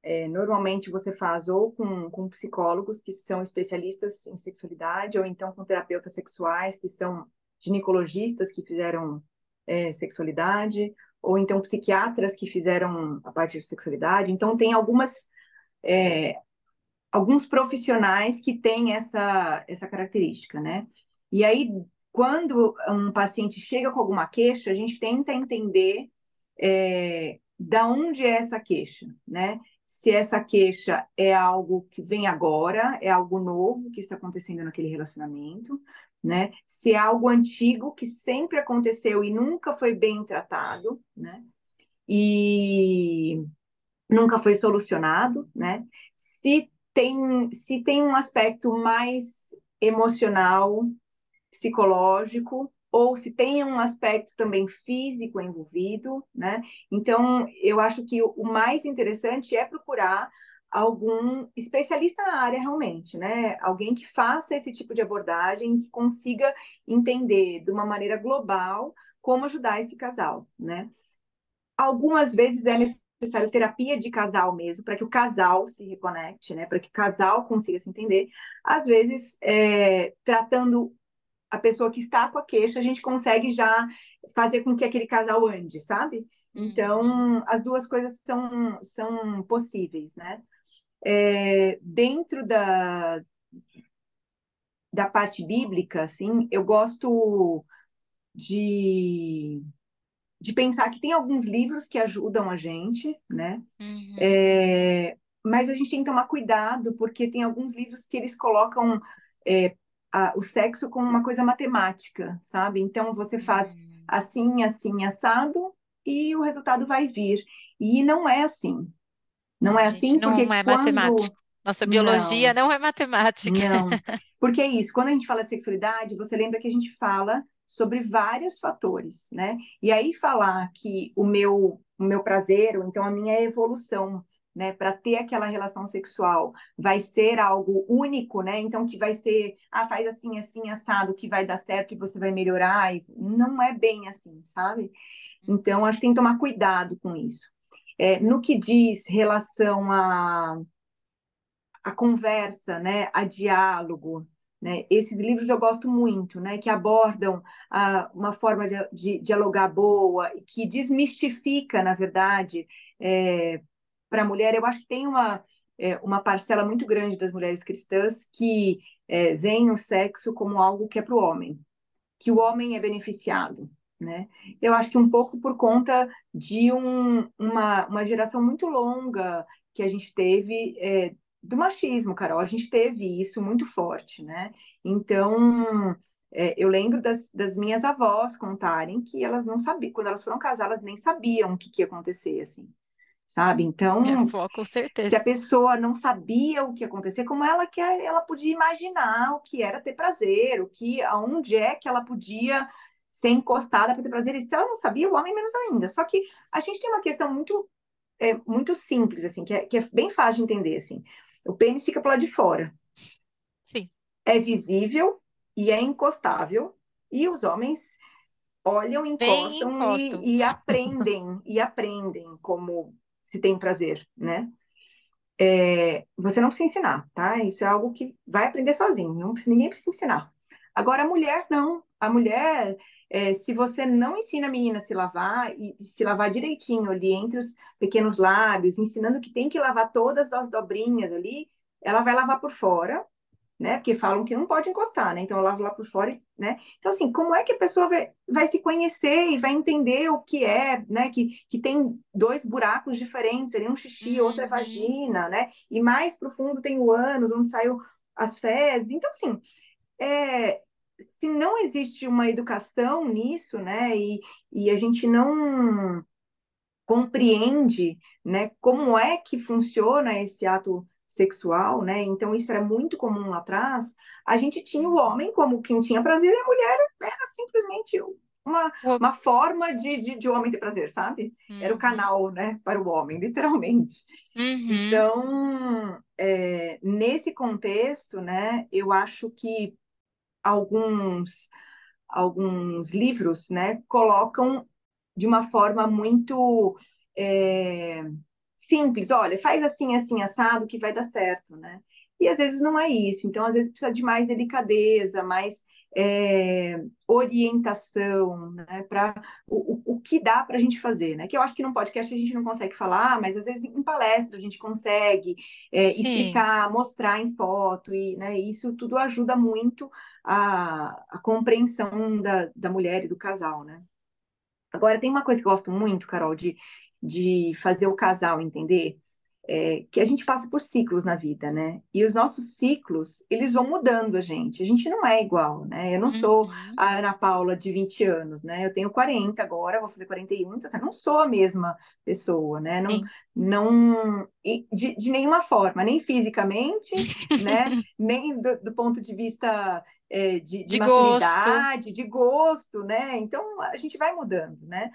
É, normalmente você faz ou com, com psicólogos que são especialistas em sexualidade, ou então com terapeutas sexuais que são ginecologistas que fizeram é, sexualidade, ou então psiquiatras que fizeram a parte de sexualidade. Então tem algumas é, alguns profissionais que têm essa, essa característica, né? E aí, quando um paciente chega com alguma queixa, a gente tenta entender é, da onde é essa queixa, né? Se essa queixa é algo que vem agora, é algo novo que está acontecendo naquele relacionamento, né? Se é algo antigo que sempre aconteceu e nunca foi bem tratado, né? E nunca foi solucionado, né? Se tem, se tem um aspecto mais emocional, psicológico, ou se tem um aspecto também físico envolvido, né? Então, eu acho que o mais interessante é procurar algum especialista na área realmente, né? Alguém que faça esse tipo de abordagem, que consiga entender de uma maneira global como ajudar esse casal, né? Algumas vezes é necessário necessário terapia de casal mesmo, para que o casal se reconecte, né? Para que o casal consiga se entender. Às vezes, é, tratando a pessoa que está com a queixa, a gente consegue já fazer com que aquele casal ande, sabe? Então, uhum. as duas coisas são, são possíveis, né? É, dentro da, da parte bíblica, assim, eu gosto de de pensar que tem alguns livros que ajudam a gente, né? Uhum. É, mas a gente tem que tomar cuidado, porque tem alguns livros que eles colocam é, a, o sexo como uma coisa matemática, sabe? Então você faz uhum. assim, assim, assado, e o resultado vai vir. E não é assim. Não é assim não porque é quando... matemático. Nossa biologia não, não é matemática. Não, porque é isso. Quando a gente fala de sexualidade, você lembra que a gente fala sobre vários fatores, né? E aí falar que o meu, o meu prazer, ou então a minha evolução, né, para ter aquela relação sexual, vai ser algo único, né? Então que vai ser, ah, faz assim, assim, assado, que vai dar certo e você vai melhorar, e não é bem assim, sabe? Então acho que tem que tomar cuidado com isso. É, no que diz relação a a conversa, né, a diálogo, Né? Esses livros eu gosto muito, né? que abordam ah, uma forma de, de, dialogar boa, que desmistifica, na verdade, é, para a mulher. Eu acho que tem uma, é, uma parcela muito grande das mulheres cristãs que é, veem o sexo como algo que é para o homem, que o homem é beneficiado. Né? Eu acho que um pouco por conta de um, uma, uma geração muito longa que a gente teve é, do machismo, Carol. A gente teve isso muito forte, né? Então, é, eu lembro das, das, minhas avós contarem que elas não sabiam, quando elas foram casar, elas nem sabiam o que, que ia acontecer, assim, sabe? Então, avó, com certeza. se a pessoa não sabia o que ia acontecer, como ela que ela podia imaginar o que era ter prazer, o que, aonde é que ela podia ser encostada para ter prazer. E se ela não sabia, o homem menos ainda. Só que a gente tem uma questão muito é, muito simples, assim, que é, que é bem fácil de entender, assim. O pênis fica para lá de fora. Sim. É visível e é encostável. E os homens olham, encostam, E, e, aprendem, e aprendem como se tem prazer, né? É, você não precisa ensinar, tá? Isso é algo que vai aprender sozinho, não precisa, ninguém precisa ensinar. Agora, a mulher, não. A mulher, é, se você não ensina a menina a se lavar, e se lavar direitinho ali entre os pequenos lábios, ensinando que tem que lavar todas as dobrinhas ali, ela vai lavar por fora, né? Porque falam que não pode encostar, né? Então eu lavo lá por fora, né? Então, assim, como é que a pessoa vai, vai se conhecer e vai entender o que é, né? Que, que tem dois buracos diferentes, ali um xixi, uhum. outra é vagina, né? E mais profundo tem o ânus, onde saiu as fezes. Então, assim, é, se não existe uma educação nisso, né, e, e a gente não compreende, né, como é que funciona esse ato sexual, né, então isso era muito comum lá atrás, a gente tinha o homem como quem tinha prazer e a mulher era simplesmente uma, uma forma de, de, de o homem ter prazer, sabe? Uhum. Era o uhum. canal, né, para o homem, literalmente. Uhum. Então, é, nesse contexto, né, eu acho que alguns, alguns livros, né, colocam de uma forma muito é, simples, olha, faz assim, assim, assado, que vai dar certo, né? E às vezes não é isso, então às vezes precisa de mais delicadeza, mais é, orientação, né, para o, o, que dá para a gente fazer, né? Que eu acho que num podcast a gente não consegue falar, mas às vezes em palestra a gente consegue é, explicar, mostrar em foto, e né, isso tudo ajuda muito a, a compreensão da, da mulher e do casal, né? Agora, tem uma coisa que eu gosto muito, Carol, de, de fazer o casal entender é, que a gente passa por ciclos na vida, né? E os nossos ciclos, eles vão mudando a gente. A gente não é igual, né? Eu não sou uhum. a Ana Paula de 20 anos, né? Eu tenho 40 agora, vou fazer 41, então assim, não sou a mesma pessoa, né? Não, não de, de, nenhuma forma, nem fisicamente, né? Nem do, do, ponto de vista é, de, de, de maturidade, gosto. de gosto, né? Então a gente vai mudando, né?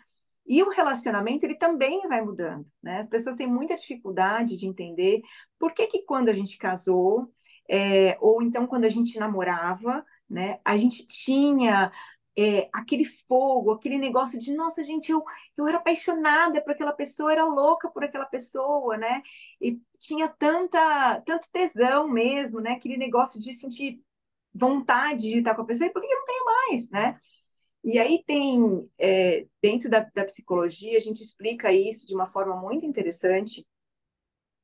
E o relacionamento, ele também vai mudando, né? As pessoas têm muita dificuldade de entender por que que quando a gente casou, é, ou então quando a gente namorava, né? A gente tinha é, aquele fogo, aquele negócio de, nossa, gente, eu, eu era apaixonada por aquela pessoa, era louca por aquela pessoa, né? E tinha tanta, tanto tesão mesmo, né? Aquele negócio de sentir vontade de estar com a pessoa, e por que eu não tenho mais, né? E aí tem, é, dentro da, da psicologia, a gente explica isso de uma forma muito interessante,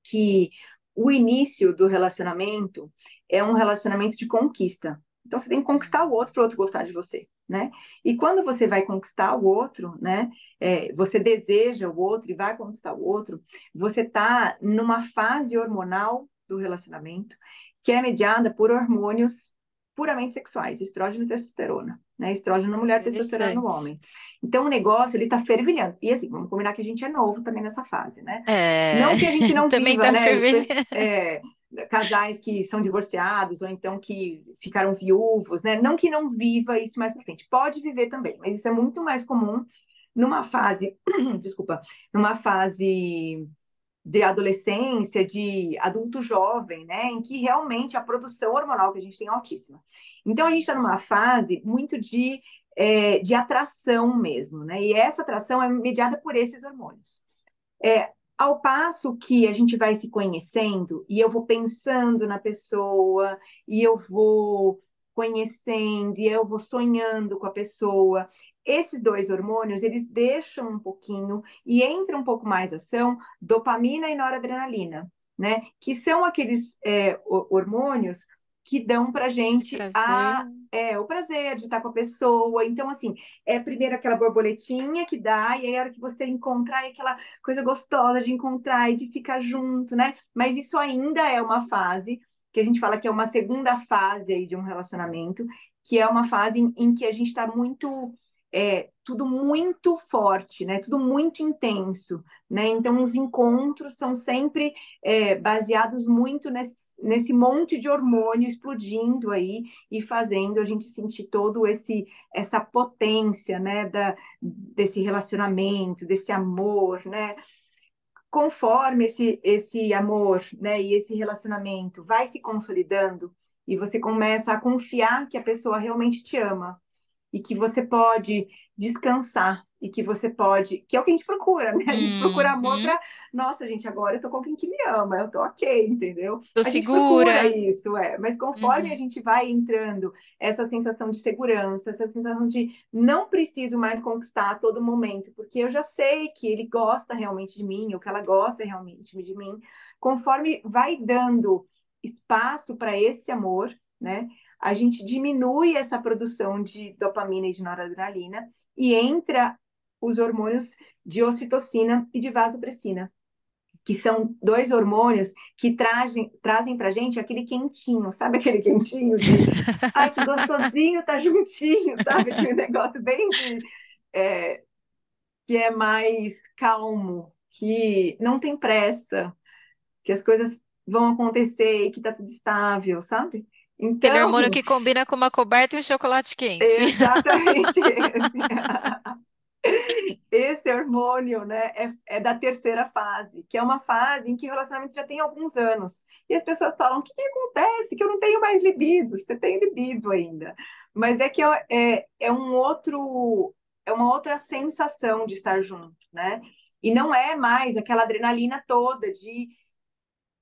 que o início do relacionamento é um relacionamento de conquista. Então você tem que conquistar o outro para o outro gostar de você, né? E quando você vai conquistar o outro, né? É, você deseja o outro e vai conquistar o outro, você está numa fase hormonal do relacionamento que é mediada por hormônios puramente sexuais, estrógeno e testosterona, né? Estrógeno na mulher, testosterona no homem. Então o negócio ele tá fervilhando. E assim, vamos combinar que a gente é novo também nessa fase, né? É... Não que a gente não também viva, tá né? Fervilhando. É, casais que são divorciados ou então que ficaram viúvos, né? Não que não viva isso mais para frente. Pode viver também, mas isso é muito mais comum numa fase, desculpa, numa fase de adolescência, de adulto jovem, né, em que realmente a produção hormonal que a gente tem é altíssima. Então a gente está numa fase muito de, é, de atração mesmo, né, e essa atração é mediada por esses hormônios. É, ao passo que a gente vai se conhecendo e eu vou pensando na pessoa e eu vou conhecendo, e eu vou sonhando com a pessoa. Esses dois hormônios, eles deixam um pouquinho e entra um pouco mais ação dopamina e noradrenalina, né? Que são aqueles é, hormônios que dão para gente a, é, o prazer de estar com a pessoa. Então, assim, é primeiro aquela borboletinha que dá, e aí a hora que você encontrar, é aquela coisa gostosa de encontrar e de ficar junto, né? Mas isso ainda é uma fase que a gente fala que é uma segunda fase aí de um relacionamento, que é uma fase em, em que a gente está muito é tudo muito forte, né? Tudo muito intenso, né? Então os encontros são sempre é, baseados muito nesse, nesse monte de hormônio explodindo aí e fazendo a gente sentir todo esse essa potência, né? Da, desse relacionamento, desse amor, né? Conforme esse esse amor, né? E esse relacionamento vai se consolidando e você começa a confiar que a pessoa realmente te ama e que você pode descansar e que você pode, que é o que a gente procura, né? A gente uhum. procura amor para, nossa, gente, agora eu tô com quem que me ama, eu tô ok, entendeu? Tô a gente segura. procura isso, é. Mas conforme uhum. a gente vai entrando, essa sensação de segurança, essa sensação de não preciso mais conquistar a todo momento, porque eu já sei que ele gosta realmente de mim, ou que ela gosta realmente de mim, conforme vai dando espaço para esse amor, né? A gente diminui essa produção de dopamina e de noradrenalina e entra os hormônios de ocitocina e de vasopressina, que são dois hormônios que trazem, trazem pra gente aquele quentinho, sabe aquele quentinho de ai, que gostosinho, tá juntinho, sabe? Aquele negócio bem de, é, que é mais calmo, que não tem pressa, que as coisas vão acontecer e que tá tudo estável, sabe? Então, Aquele hormônio que combina com uma coberta e um chocolate quente. Exatamente esse. Esse hormônio, né, é, é, da terceira fase, que é uma fase em que o relacionamento já tem alguns anos. E as pessoas falam: o que, que acontece? Que eu não tenho mais libido. Você tem libido ainda. Mas é que é, é, é um outro, é uma outra sensação de estar junto, né? E não é mais aquela adrenalina toda de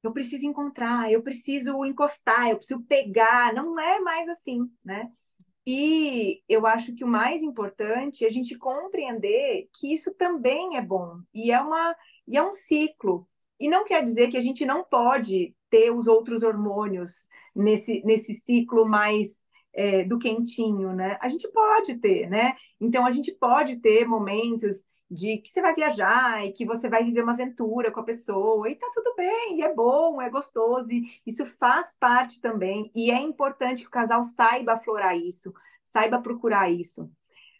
eu preciso encontrar, eu preciso encostar, eu preciso pegar, não é mais assim, né? E eu acho que o mais importante é a gente compreender que isso também é bom e é uma e é um ciclo. E não quer dizer que a gente não pode ter os outros hormônios nesse, nesse ciclo mais é, do quentinho, né? A gente pode ter, né? Então a gente pode ter momentos de que você vai viajar e que você vai viver uma aventura com a pessoa, e tá tudo bem, e é bom, é gostoso, e isso faz parte também, e é importante que o casal saiba aflorar isso, saiba procurar isso.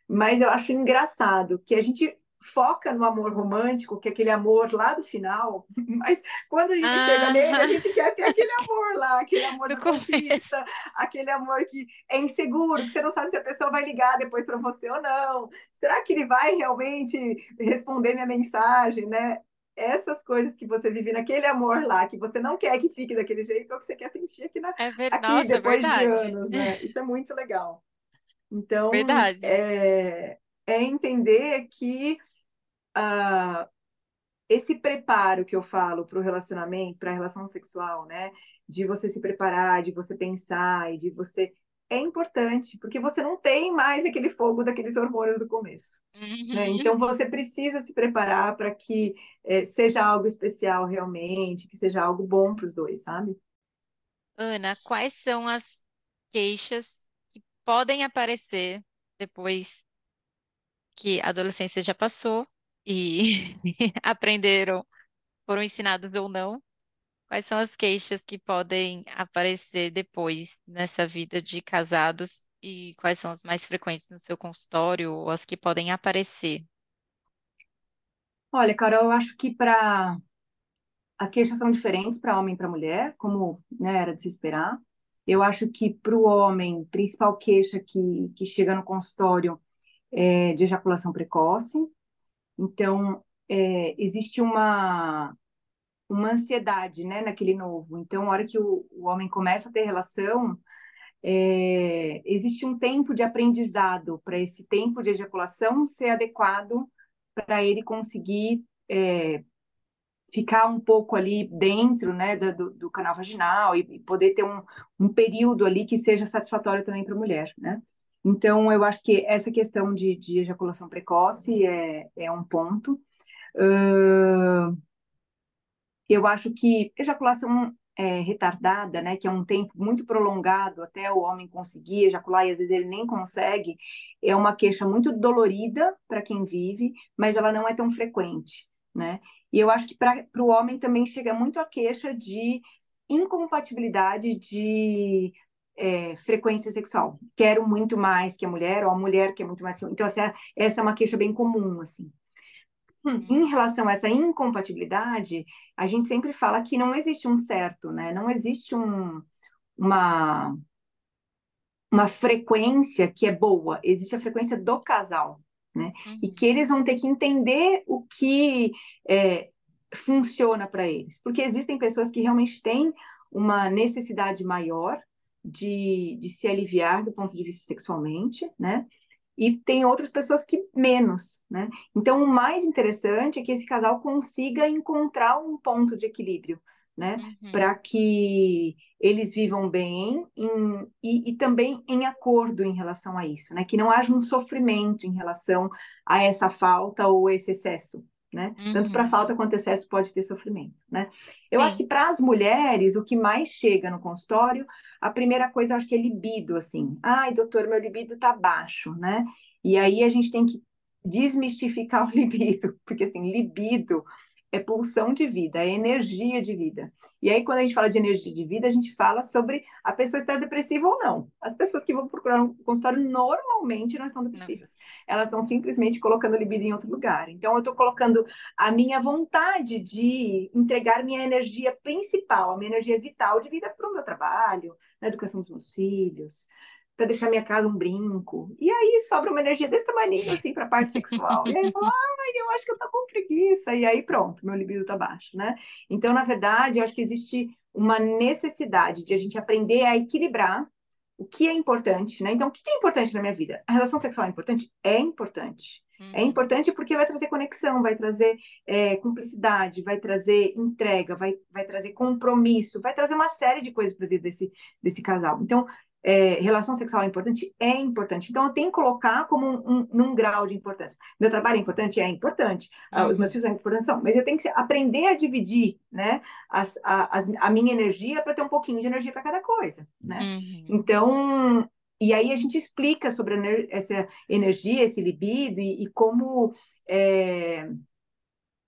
Mas eu acho engraçado que a gente foca no amor romântico, que é aquele amor lá do final, mas quando a gente ah. chega nele, a gente quer ter aquele amor lá, aquele amor da conquista, aquele amor que é inseguro, que você não sabe se a pessoa vai ligar depois para você ou não. Será que ele vai realmente responder minha mensagem, né? Essas coisas que você vive naquele amor lá, que você não quer que fique daquele jeito, ou que você quer sentir aqui, na, é ver... aqui Nossa, depois é de anos, né? Isso é muito legal. Então, verdade. É, é entender que uh, esse preparo que eu falo para o relacionamento, para a relação sexual, né? De você se preparar, de você pensar e de você. É importante, porque você não tem mais aquele fogo daqueles hormônios do começo. Uhum. Né? Então você precisa se preparar para que é, seja algo especial realmente, que seja algo bom para os dois, sabe? Ana, quais são as queixas que podem aparecer depois que a adolescência já passou e aprenderam, foram ensinados ou não? Quais são as queixas que podem aparecer depois nessa vida de casados e quais são as mais frequentes no seu consultório ou as que podem aparecer? Olha, Carol, eu acho que para as queixas são diferentes para homem e para mulher, como né, era de se esperar. Eu acho que para o homem, principal queixa que, que chega no consultório é de ejaculação precoce, então, é, existe uma, uma ansiedade né, naquele novo. Então, a hora que o, o homem começa a ter relação, é, existe um tempo de aprendizado para esse tempo de ejaculação ser adequado para ele conseguir é, ficar um pouco ali dentro né, do, do canal vaginal e, e poder ter um, um, período ali que seja satisfatório também para a mulher, né? Então, eu acho que essa questão de, de ejaculação precoce é, é um ponto. Uh, eu acho que ejaculação é, retardada, né, que é um tempo muito prolongado até o homem conseguir ejacular e às vezes ele nem consegue, é uma queixa muito dolorida para quem vive, mas ela não é tão frequente, né? E eu acho que para o homem também chega muito a queixa de incompatibilidade de é, frequência sexual. Quero muito mais que a mulher, ou a mulher quer muito mais que Então, essa, essa é uma queixa bem comum, assim. Hum, em relação a essa incompatibilidade, a gente sempre fala que não existe um certo, né? Não existe um, uma, uma frequência que é boa, existe a frequência do casal, né? Uhum. E que eles vão ter que entender o que é, funciona para eles, porque existem pessoas que realmente têm uma necessidade maior de, de se aliviar do ponto de vista sexualmente, né? E tem outras pessoas que menos, né? Então, o mais interessante é que esse casal consiga encontrar um ponto de equilíbrio, né? Uhum. Para que eles vivam bem em, e, e, também em acordo em relação a isso, né? Que não haja um sofrimento em relação a essa falta ou esse excesso, né? Uhum. Tanto para falta quanto excesso pode ter sofrimento, né? Eu Sim. acho que para as mulheres, o que mais chega no consultório, a primeira coisa, eu acho que é libido, assim. Ai, doutor, meu libido tá baixo, né? E aí a gente tem que desmistificar o libido, porque assim, libido é pulsão de vida, é energia de vida. E aí, quando a gente fala de energia de vida, a gente fala sobre a pessoa estar depressiva ou não. As pessoas que vão procurar um consultório normalmente não estão depressivas. Não. Elas estão simplesmente colocando libido em outro lugar. Então, eu estou colocando a minha vontade de entregar minha energia principal, a minha energia vital de vida para o meu trabalho, na educação dos meus filhos, para deixar minha casa um brinco. E aí sobra uma energia desse tamanho assim para a parte sexual. E aí eu falo, ai, eu acho que eu tô com preguiça. E aí pronto, meu libido tá baixo, né? Então, na verdade, eu acho que existe uma necessidade de a gente aprender a equilibrar o que é importante, né? Então, o que é importante na minha vida? A relação sexual é importante? É importante. É uhum. importante porque vai trazer conexão, vai trazer é, cumplicidade, vai trazer entrega, vai, vai trazer compromisso, vai trazer uma série de coisas para a vida desse, desse casal. Então, é, relação sexual é importante? É importante. Então, eu tenho que colocar como um, um, num grau de importância. Meu trabalho é importante? É importante. Uhum. Os meus filhos são importantes? São. Mas eu tenho que aprender a dividir né, as, a, as, a minha energia para ter um pouquinho de energia para cada coisa. Né? Uhum. Então, e aí a gente explica sobre essa energia, esse libido e, e como, é,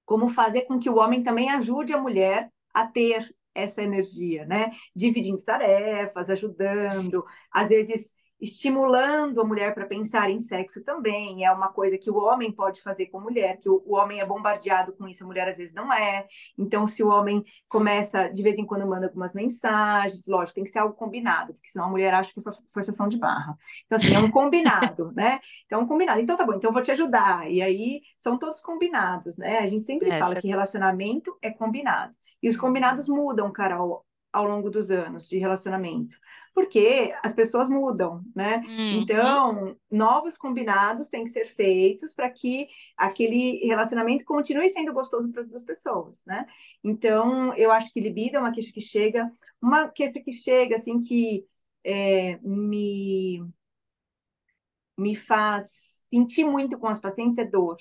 como fazer com que o homem também ajude a mulher a ter essa energia, né? Dividindo tarefas, ajudando, às vezes estimulando a mulher para pensar em sexo também. É uma coisa que o homem pode fazer com a mulher, que o, o, homem é bombardeado com isso, a mulher às vezes não é. Então, se o homem começa, de vez em quando, manda algumas mensagens, lógico, tem que ser algo combinado, porque senão a mulher acha que foi forçação de barra. Então, assim, é um combinado, né? Então, é um combinado. Então, tá bom, então eu vou te ajudar. E aí, são todos combinados, né? A gente sempre é, fala que relacionamento é combinado. E os combinados mudam, Carol, ao longo dos anos de relacionamento, porque as pessoas mudam, né? Uhum. Então, novos combinados têm que ser feitos para que aquele relacionamento continue sendo gostoso para as duas pessoas, né? Então, eu acho que libido é uma queixa que chega, uma queixa que chega, assim, que é, me, me faz sentir muito com as pacientes é dor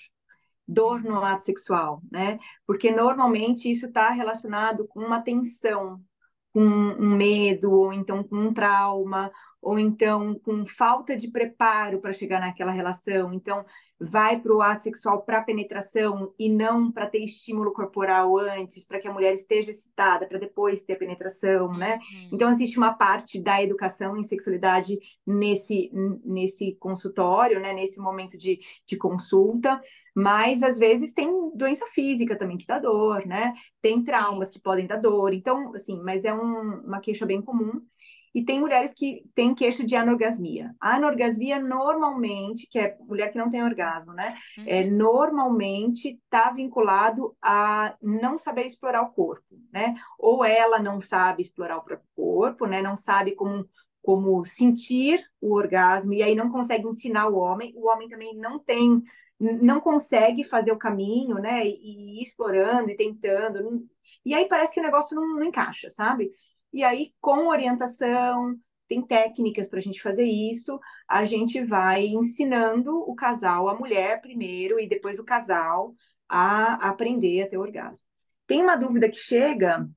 dor no ato sexual, né? Porque normalmente isso está relacionado com uma tensão, com um medo, ou então com um trauma, ou então com falta de preparo para chegar naquela relação. Então, vai para o ato sexual para penetração e não para ter estímulo corporal antes, para que a mulher esteja excitada, para depois ter a penetração, né? Uhum. Então, existe uma parte da educação em sexualidade nesse, nesse consultório, né? Nesse momento de, de consulta, mas às vezes tem doença física também que dá dor, né? Tem traumas que podem dar dor. Então, assim, mas é um, uma queixa bem comum. E tem mulheres que têm queixa de anorgasmia. A anorgasmia normalmente, que é mulher que não tem orgasmo, né? Uhum. É, normalmente está vinculado a não saber explorar o corpo, né? Ou ela não sabe explorar o próprio corpo, né? Não sabe como como sentir o orgasmo e aí não consegue ensinar o homem. O homem também não tem não consegue fazer o caminho, né? E, e ir explorando e tentando. E aí parece que o negócio não, não encaixa, sabe? E aí, com orientação, tem técnicas para a gente fazer isso, a gente vai ensinando o casal, a mulher primeiro, e depois o casal a aprender a ter orgasmo. Tem uma dúvida que chega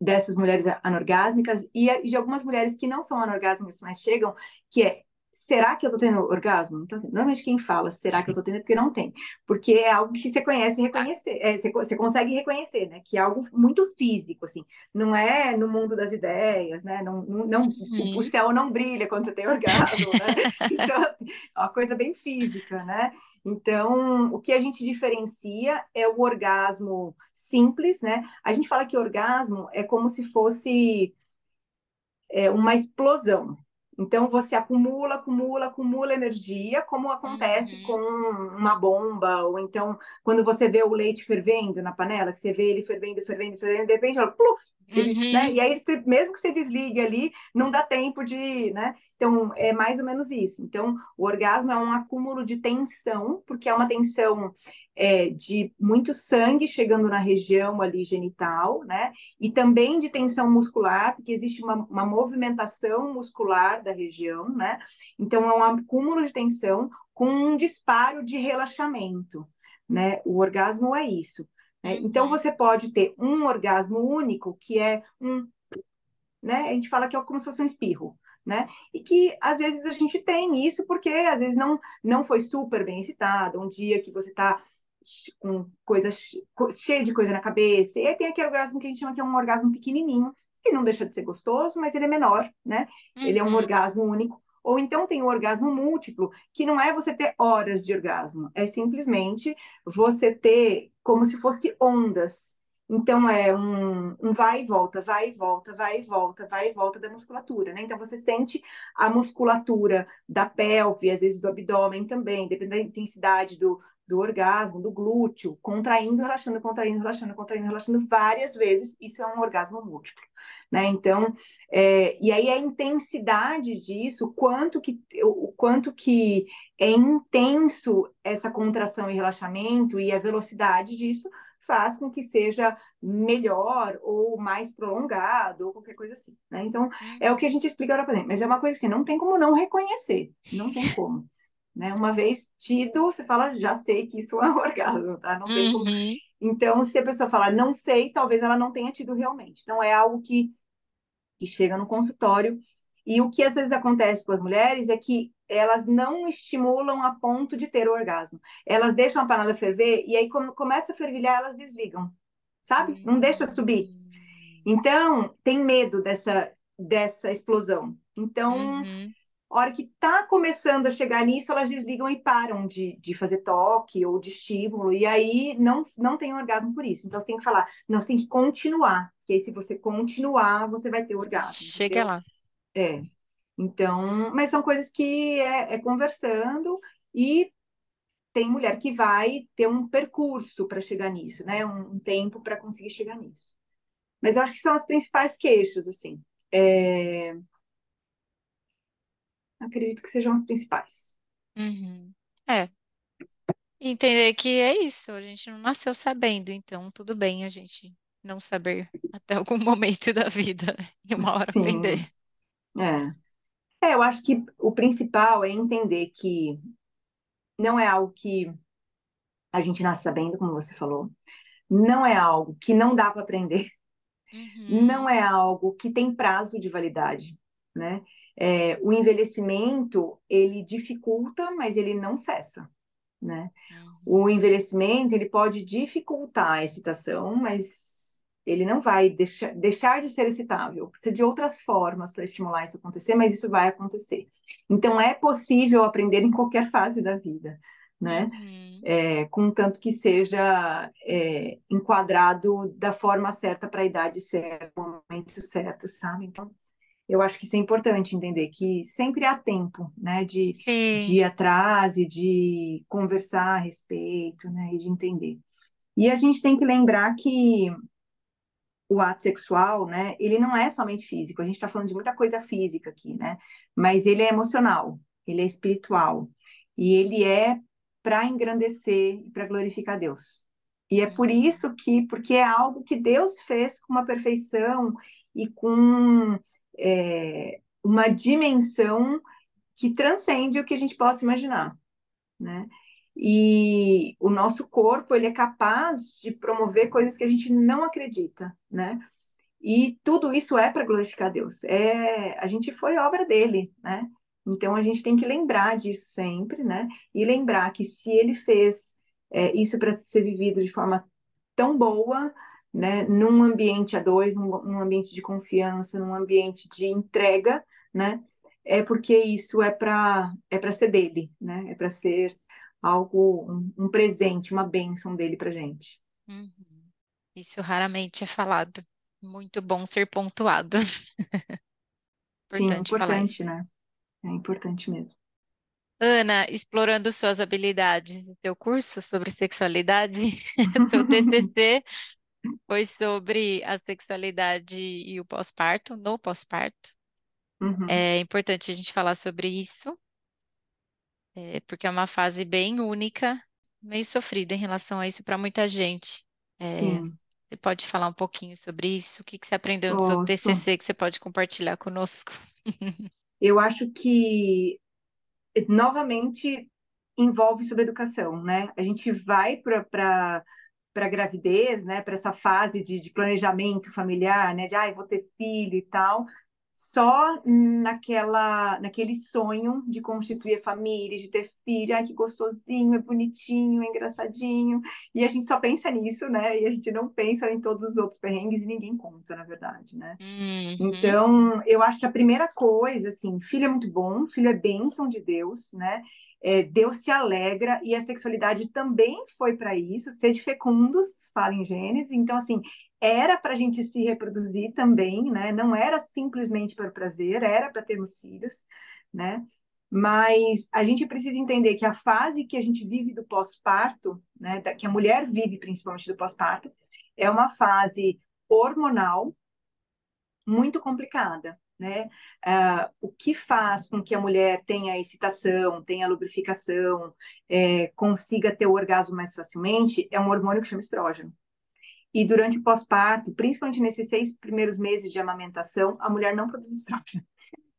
dessas mulheres anorgásmicas e de algumas mulheres que não são anorgásmicas, mas chegam, que é será que eu tô tendo orgasmo? Então, assim, normalmente quem fala será que eu tô tendo é porque não tem. Porque é algo que você conhece e reconhecer, é, você, você, consegue reconhecer, né? Que é algo muito físico, assim. Não é no mundo das ideias, né? Não, não, uhum. o, céu não brilha quando você tem orgasmo, né? Então, assim, é uma coisa bem física, né? Então, o que a gente diferencia é o orgasmo simples, né? A gente fala que orgasmo é como se fosse é, uma explosão, então você acumula, acumula, acumula energia, como acontece uhum. com uma bomba, ou então quando você vê o leite fervendo na panela, que você vê ele fervendo, fervendo, fervendo, de repente ela, pluf, ele, uhum. né? E aí você, mesmo que você desligue ali, não dá tempo de, né? Então é mais ou menos isso. Então o orgasmo é um acúmulo de tensão, porque é uma tensão é, de muito sangue chegando na região ali genital, né? E também de tensão muscular, porque existe uma, uma movimentação muscular da região, né? Então é um acúmulo de tensão com um disparo de relaxamento, né? O orgasmo é isso. Né? Uhum. Então você pode ter um orgasmo único, que é um, né? A gente fala que é como se fosse um espirro. Né? E que às vezes a gente tem isso porque às vezes não não foi super bem excitado, um dia que você está com coisa cheia de coisa na cabeça. E aí tem aquele orgasmo que a gente chama que é um orgasmo pequenininho, que não deixa de ser gostoso, mas ele é menor, né? Uhum. Ele é um uhum. orgasmo único. Ou então tem o orgasmo múltiplo, que não é você ter horas de orgasmo, é simplesmente você ter como se fosse ondas. Então é um, um vai e volta, vai e volta, vai e volta, vai e volta da musculatura, né? Então você sente a musculatura da pelve, às vezes do abdômen também, dependendo da intensidade do, do orgasmo, do glúteo, contraindo, relaxando, contraindo, relaxando, contraindo, relaxando várias vezes, isso é um orgasmo múltiplo, né? Então, é, e aí a intensidade disso, quanto que, o quanto que é intenso essa contração e relaxamento e a velocidade disso faz com que seja melhor ou mais prolongado ou qualquer coisa assim, né? Então, é o que a gente explica agora para mas é uma coisa assim, não tem como não reconhecer, não tem como. Né? Uma vez tido, você fala, já sei que isso é um orgasmo, tá? Não tem como. Uhum. Então, se a pessoa falar, não sei, talvez ela não tenha tido realmente. Então, é algo que, que chega no consultório. E o que às vezes acontece com as mulheres é que elas não estimulam a ponto de ter o orgasmo. Elas deixam a panela ferver e aí, quando começa a fervilhar, elas desligam, sabe? Não deixa subir. Hum. Então, tem medo dessa, dessa explosão. Então, uhum a hora que está começando a chegar nisso, elas desligam e param de, de fazer toque ou de estímulo, e aí não, não tem orgasmo por isso. Então você tem que falar, não, você tem que continuar, porque aí se você continuar, você vai ter orgasmo. Chega entendeu? lá. É. Então, mas são coisas que é, é conversando e tem mulher que vai ter um percurso para chegar nisso, né? Um, um tempo para conseguir chegar nisso. Mas eu acho que são as principais queixas, assim. É acredito que sejam as principais. Uhum. É. Entender que é isso, a gente não nasceu sabendo, então tudo bem a gente não saber até algum momento da vida e uma hora Sim. aprender. É. é, eu acho que o principal é entender que não é algo que a gente nasce sabendo, como você falou, não é algo que não dá para aprender, uhum. não é algo que tem prazo de validade, né? É, o envelhecimento ele dificulta, mas ele não cessa, né? Uhum. O envelhecimento ele pode dificultar a excitação, mas ele não vai deixar, deixar de ser excitável. Precisa de outras formas para estimular isso acontecer, mas isso vai acontecer. Então é possível aprender em qualquer fase da vida, né? Uhum. É, contanto que seja é, enquadrado da forma certa para a idade certa, no momento certo, sabe? Então eu acho que isso é importante entender que sempre há tempo, né, de, de ir atrás e de conversar a respeito, né, e de entender. E a gente tem que lembrar que o ato sexual, né, ele não é somente físico, a gente está falando de muita coisa física aqui, né, mas ele é emocional, ele é espiritual, e ele é para engrandecer e para glorificar Deus. E é por Uhum. isso que, porque é algo que Deus fez com uma perfeição e com é, uma dimensão que transcende o que a gente possa imaginar, né? E o nosso corpo, ele é capaz de promover coisas que a gente não acredita, né? E tudo isso é para glorificar Deus. É, a gente foi obra dele, né? Então a gente tem que lembrar disso sempre, né? E lembrar que se ele fez é, isso para ser vivido de forma tão boa, né? Num ambiente a dois, num, num ambiente de confiança, num ambiente de entrega, né? É porque isso é para é para ser dele, né? É para ser algo, um, um presente, uma bênção dele para gente. Uhum. Isso raramente é falado. Muito bom ser pontuado. Sim, Importante falar importante, né? É importante mesmo. Ana, explorando suas habilidades, o teu curso sobre sexualidade, teu TCC foi sobre a sexualidade e o pós-parto, no pós-parto. Uhum. É importante a gente falar sobre isso, é, porque é uma fase bem única, meio sofrida em relação a isso para muita gente. É, Sim, você pode falar um pouquinho sobre isso? O que que você aprendeu no seu. TCC que você pode compartilhar conosco? Eu acho que, novamente, envolve sobre educação, né? A gente vai para para gravidez, né? Para essa fase de, de planejamento familiar, né? De, ai, vou ter filho e tal, só naquela, naquele sonho de constituir a família, de ter filho, ai, que gostosinho, é bonitinho, é engraçadinho, e a gente só pensa nisso, né? E a gente não pensa em todos os outros perrengues e ninguém conta, na verdade, né? Uhum, Então, eu acho que a primeira coisa, assim, filho é muito bom, filho é bênção de Deus, né? É, Deus se alegra e a sexualidade também foi para isso, sede fecundos, fala em Gênesis. Então, assim, era para a gente se reproduzir também, né? Não era simplesmente para prazer, era para termos filhos, né? Mas a gente precisa entender que a fase que a gente vive do pós-parto, né, que a mulher vive principalmente do pós-parto, é uma fase hormonal muito complicada, né? Ah, o que faz com que a mulher tenha excitação, tenha lubrificação, é, consiga ter o orgasmo mais facilmente, é um hormônio que chama estrógeno. E durante o pós-parto, principalmente nesses seis primeiros meses de amamentação, a mulher não produz estrógeno.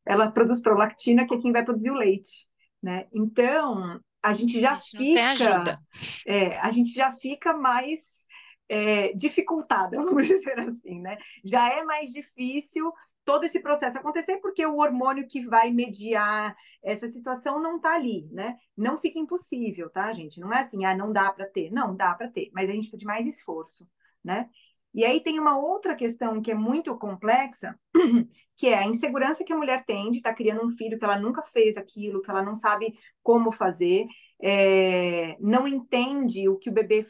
Ela produz prolactina, que é quem vai produzir o leite, né? Então, a gente já A gente fica, é, a gente já fica mais é, dificultada, vamos dizer assim, né? Já é mais difícil todo esse processo acontecer porque o hormônio que vai mediar essa situação não está ali, né? Não fica impossível, tá, gente? Não é assim, ah, não dá para ter. Não, dá para ter, mas a gente precisa de mais esforço, né? E aí tem uma outra questão que é muito complexa, que é a insegurança que a mulher tem de estar tá criando um filho que ela nunca fez aquilo, que ela não sabe como fazer, é, não entende o que o bebê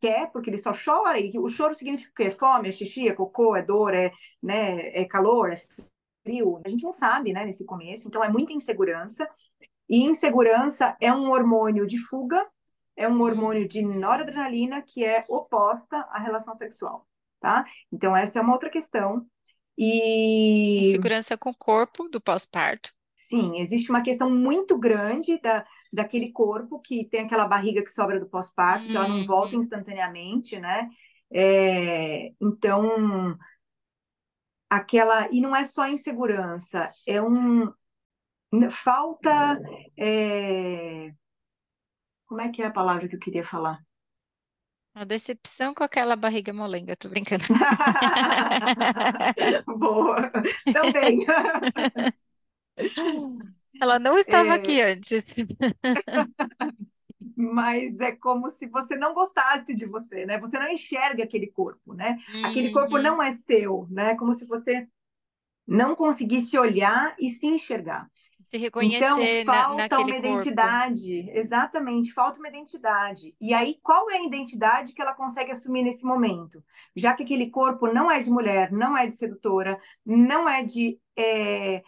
quer, porque ele só chora, e o choro significa o quê? Fome, é xixi, é cocô, é dor, é, né, é calor, é frio. A gente não sabe, né, nesse começo, então é muita insegurança. E insegurança é um hormônio de fuga, é um hormônio de noradrenalina que é oposta à relação sexual, tá? Então essa é uma outra questão. E Insegurança com o corpo do pós-parto. Sim, existe uma questão muito grande da, daquele corpo que tem aquela barriga que sobra do pós-parto, que ela não volta Uhum. instantaneamente, né? É, então, aquela. E não é só insegurança, é um. Falta. é, como é que é a palavra que eu queria falar? Uma decepção com aquela barriga molenga, tô brincando. Boa, também. Ela não estava É, aqui antes. mas é como se você não gostasse de você, né? Você não enxerga aquele corpo, né? Aquele corpo Uhum. não é seu, né? Como se você não conseguisse olhar e se enxergar. Se Então, reconhecer na, falta naquele uma corpo. identidade, exatamente, falta uma identidade. E aí, qual é a identidade que ela consegue assumir nesse momento? Já que aquele corpo não é de mulher, não é de sedutora, não é de é,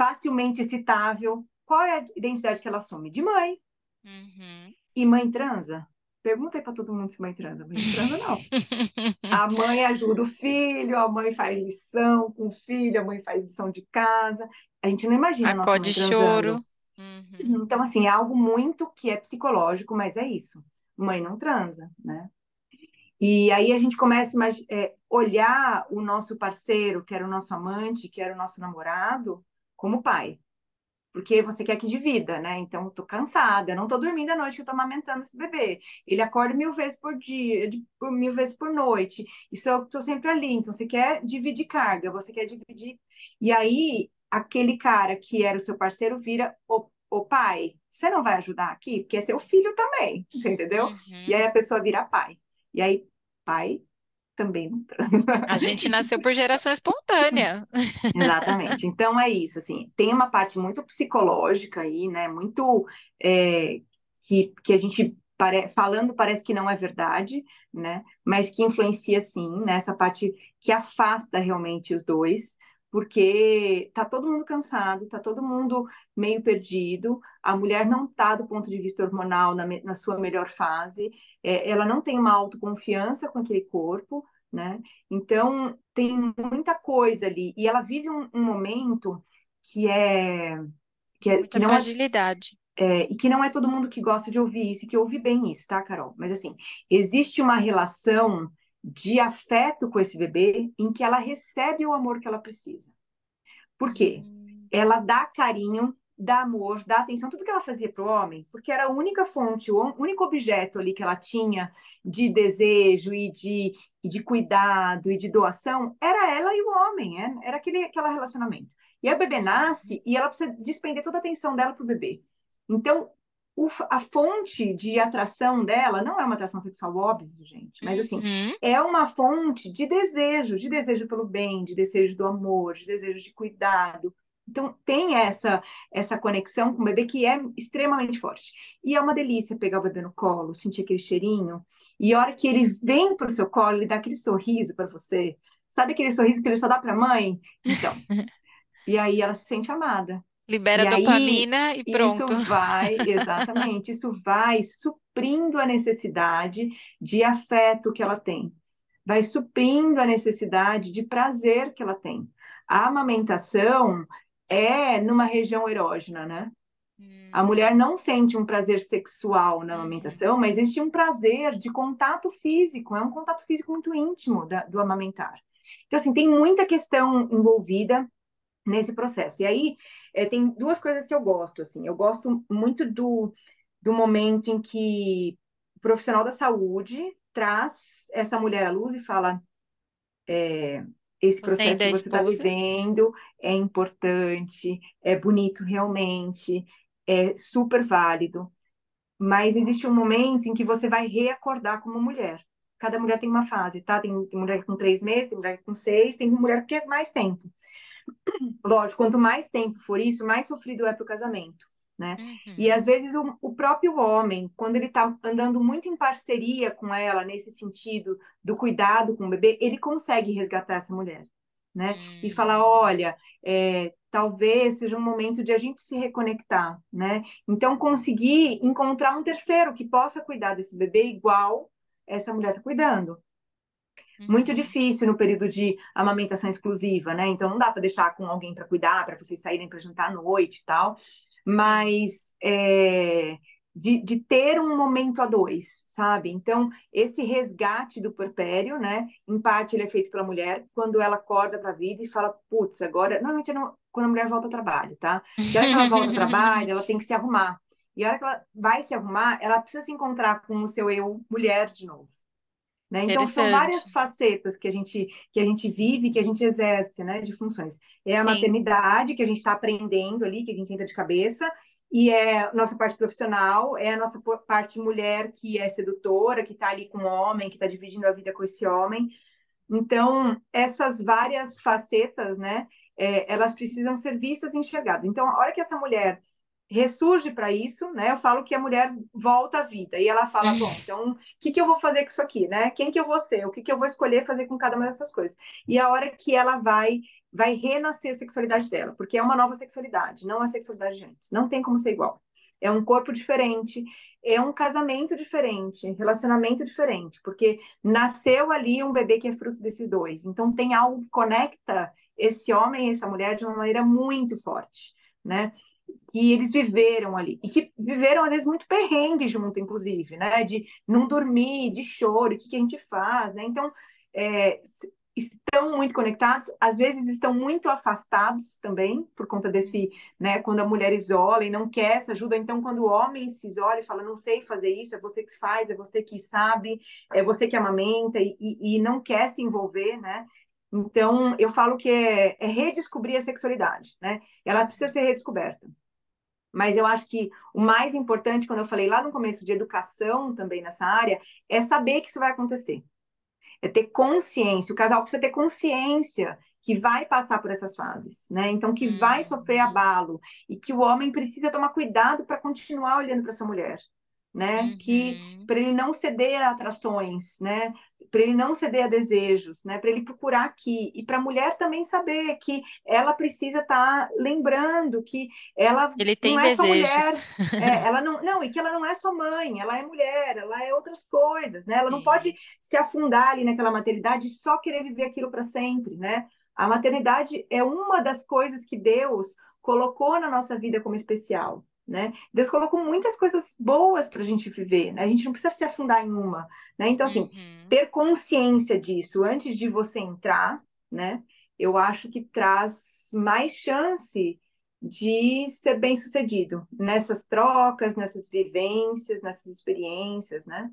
facilmente excitável, qual é a identidade que ela assume? De mãe. Uhum. E mãe transa? Pergunta aí pra todo mundo se mãe transa. Mãe não transa, não. A mãe ajuda o filho, a mãe faz lição com o filho, a mãe faz lição de casa. A gente não imagina Acode choro. Uhum. Então, assim, é algo muito que é psicológico, mas é isso. Mãe não transa, né? E aí a gente começa a é, olhar o nosso parceiro, que era o nosso amante, que era o nosso namorado, como pai porque você quer que divida, né? Então, eu tô cansada, eu não tô dormindo à noite que eu tô amamentando esse bebê. Ele acorda mil vezes por dia, mil vezes por noite. Isso eu tô sempre ali. Então, você quer dividir carga, você quer dividir. E aí, aquele cara que era o seu parceiro vira o, o pai. Você não vai ajudar aqui? Porque é seu filho também, você entendeu? Uhum. E aí a pessoa vira pai. E aí, pai também não A gente nasceu por geração espontânea. Exatamente. Então é isso, assim, tem uma parte muito psicológica aí, né? Muito é, que, que a gente pare... falando parece que não é verdade, né? Mas que influencia sim nessa parte que afasta realmente os dois, porque tá todo mundo cansado, tá todo mundo meio perdido, a mulher não tá do ponto de vista hormonal na, na sua melhor fase, é, ela não tem uma autoconfiança com aquele corpo, né? Então tem muita coisa ali e ela vive um, um momento que é que, é, que não é fragilidade. É, e que não é todo mundo que gosta de ouvir isso e que ouve bem isso, tá, Carol? Mas assim, existe uma relação de afeto com esse bebê em que ela recebe o amor que ela precisa. Por quê? Hum. Ela dá carinho, dá amor, dá atenção, tudo que ela fazia para o homem, porque era a única fonte, o único objeto ali que ela tinha de desejo e de, e de cuidado e de doação, era ela e o homem, é, era aquele, aquele relacionamento. E aí o bebê nasce e ela precisa despender toda a atenção dela para o bebê. Então, o, a fonte de atração dela não é uma atração sexual, óbvio, gente, mas assim, uhum. é uma fonte de desejo, de desejo pelo bem, de desejo do amor, de desejo de cuidado. Então, tem essa essa conexão com o bebê que é extremamente forte. E é uma delícia pegar o bebê no colo, sentir aquele cheirinho. E a hora que ele vem para o seu colo, ele dá aquele sorriso para você. Sabe aquele sorriso que ele só dá para a mãe? Então. e aí ela se sente amada. Libera e dopamina aí, e pronto. Isso vai, exatamente, isso vai suprindo a necessidade de afeto que ela tem. Vai suprindo a necessidade de prazer que ela tem. A amamentação é numa região erógena, né? A hum. mulher não sente um prazer sexual na uhum. amamentação, mas existe um prazer de contato físico, é um contato físico muito íntimo da, do amamentar. Então, assim, tem muita questão envolvida nesse processo. E aí, é, tem duas coisas que eu gosto, assim. Eu gosto muito do, do momento em que o profissional da saúde traz essa mulher à luz e fala: é, esse processo que você está vivendo é importante, é bonito realmente, é super válido, mas existe um momento em que você vai reacordar como mulher. Cada mulher tem uma fase, tá? Tem, tem mulher com três meses, tem mulher com seis, tem mulher que é mais tempo. Lógico, quanto mais tempo for isso, mais sofrido é para o casamento né? Uhum. E às vezes o, o, próprio homem, quando ele está andando muito em parceria com ela, nesse sentido do cuidado com o bebê, ele consegue resgatar essa mulher, né? Uhum. E falar, olha, é, talvez seja um momento de a gente se reconectar, né? Então conseguir encontrar um terceiro que possa cuidar desse bebê igual essa mulher está cuidando. Muito uhum. difícil no período de amamentação exclusiva, né? Então não dá para deixar com alguém para cuidar, para vocês saírem para jantar à noite e tal mas é, de, de, ter um momento a dois, sabe? Então, esse resgate do porpério, né? Em parte ele é feito pela mulher quando ela acorda para a vida e fala, putz, agora. Normalmente não, quando a mulher volta ao trabalho, tá? E a hora que ela volta ao trabalho, ela tem que se arrumar. E a hora que ela vai se arrumar, ela precisa se encontrar com o seu eu mulher de novo. Né? Então, são várias facetas que a, gente, que a gente vive, que a gente exerce né, de funções. É a Sim. maternidade, que a gente está aprendendo ali, que a gente entra de cabeça, e é nossa parte profissional, é a nossa parte mulher, que é sedutora, que está ali com o homem, que está dividindo a vida com esse homem. Então, essas várias facetas, né, é, elas precisam ser vistas e enxergadas. Então, a hora que essa mulher ressurge para isso, né? Eu falo que a mulher volta à vida e ela fala, bom, então o que, que eu vou fazer com isso aqui, né? Quem que eu vou ser? O que, que eu vou escolher fazer com cada uma dessas coisas? E a hora que ela vai vai renascer a sexualidade dela, porque é uma nova sexualidade, não é a sexualidade de antes, não tem como ser igual. É um corpo diferente, é um casamento diferente, relacionamento diferente, porque nasceu ali um bebê que é fruto desses dois. Então tem algo que conecta esse homem e essa mulher de uma maneira muito forte, né? Que eles viveram ali e que viveram às vezes muito perrengue junto, inclusive, né? De não dormir, de choro, o que, que a gente faz, né? Então é, estão muito conectados, às vezes estão muito afastados também, por conta desse, né, quando a mulher isola e não quer essa ajuda, então quando o homem se isola e fala, não sei fazer isso, é você que faz, é você que sabe, é você que amamenta e, e, e não quer se envolver, né, então eu falo que é, é redescobrir a sexualidade, né, ela precisa ser redescoberta. Mas eu acho que o mais importante, quando eu falei lá no começo de educação também nessa área, é saber que isso vai acontecer é ter consciência. O casal precisa ter consciência que vai passar por essas fases, né? Então, que vai sofrer uhum. abalo e que o homem precisa tomar cuidado para continuar olhando para essa mulher, né? Uhum. Que para ele não ceder a atrações, né? Para ele não ceder a desejos, né? Para ele procurar aqui e para a mulher também saber que ela precisa estar tá lembrando que ela ele tem não é desejos. só mulher, é, ela não, não e que ela não é só mãe, ela é mulher, ela é outras coisas, né? Ela não pode se afundar ali naquela maternidade e só querer viver aquilo para sempre, né? A maternidade é uma das coisas que Deus colocou na nossa vida como especial né? Deus colocou muitas coisas boas para a gente viver, né? A gente não precisa se afundar em uma, né? Então, assim, uhum. ter consciência disso antes de você entrar, né? Eu acho que traz mais chance de ser bem sucedido nessas trocas, nessas vivências, nessas experiências, né?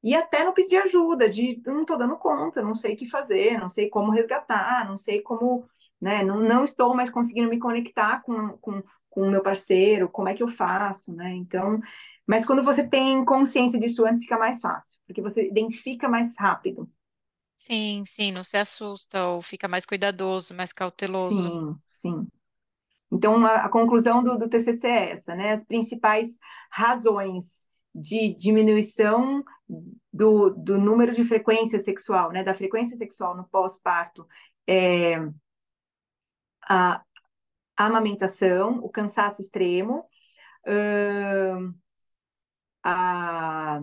E até no pedir ajuda, de não estou dando conta, não sei o que fazer, não sei como resgatar, não sei como, né? Não, não estou mais conseguindo me conectar com, com com o meu parceiro, como é que eu faço, né? Então, mas quando você tem consciência disso antes, fica mais fácil, porque você identifica mais rápido. Sim, sim, não se assusta ou fica mais cuidadoso, mais cauteloso. Sim, sim. Então, a, a conclusão do, do TCC é essa, né? As principais razões de diminuição do, do número de frequência sexual, né? Da frequência sexual no pós-parto é a, a amamentação, o cansaço extremo, uh, a,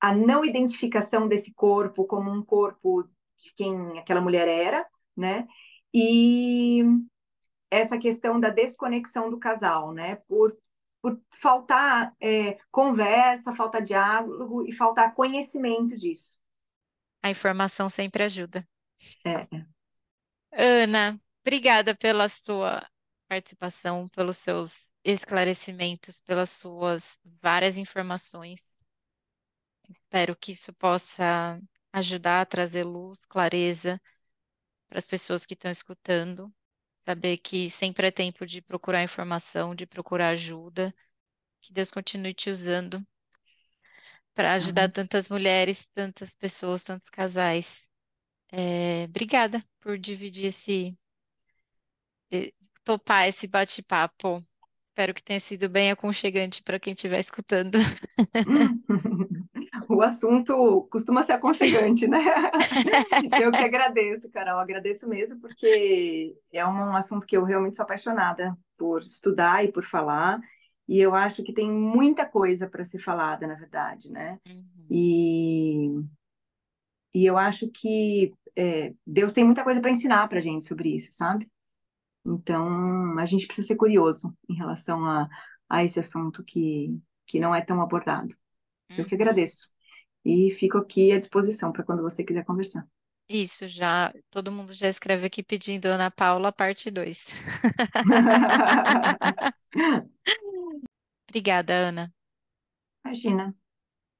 a não identificação desse corpo como um corpo de quem aquela mulher era, né? E essa questão da desconexão do casal, né? Por, por faltar é, conversa, falta diálogo e faltar conhecimento disso. A informação sempre ajuda. É. Ana, Obrigada pela sua participação, pelos seus esclarecimentos, pelas suas várias informações. Espero que isso possa ajudar a trazer luz, clareza para as pessoas que estão escutando. Saber que sempre é tempo de procurar informação, de procurar ajuda. Que Deus continue te usando para ajudar tantas mulheres, tantas pessoas, tantos casais. É, obrigada por dividir esse topar esse bate-papo. Espero que tenha sido bem aconchegante para quem estiver escutando. O assunto costuma ser aconchegante, né? Eu que agradeço, Carol, agradeço mesmo, porque é um assunto que eu realmente sou apaixonada por estudar e por falar, e eu acho que tem muita coisa para ser falada, na verdade, né? Uhum. E, e eu acho que é, Deus tem muita coisa para ensinar para gente sobre isso, sabe? Então, a gente precisa ser curioso em relação a, a esse assunto que, que não é tão abordado. Eu que uhum. agradeço. E fico aqui à disposição para quando você quiser conversar. Isso, já. Todo mundo já escreve aqui pedindo Ana Paula, parte 2. Obrigada, Ana. Imagina.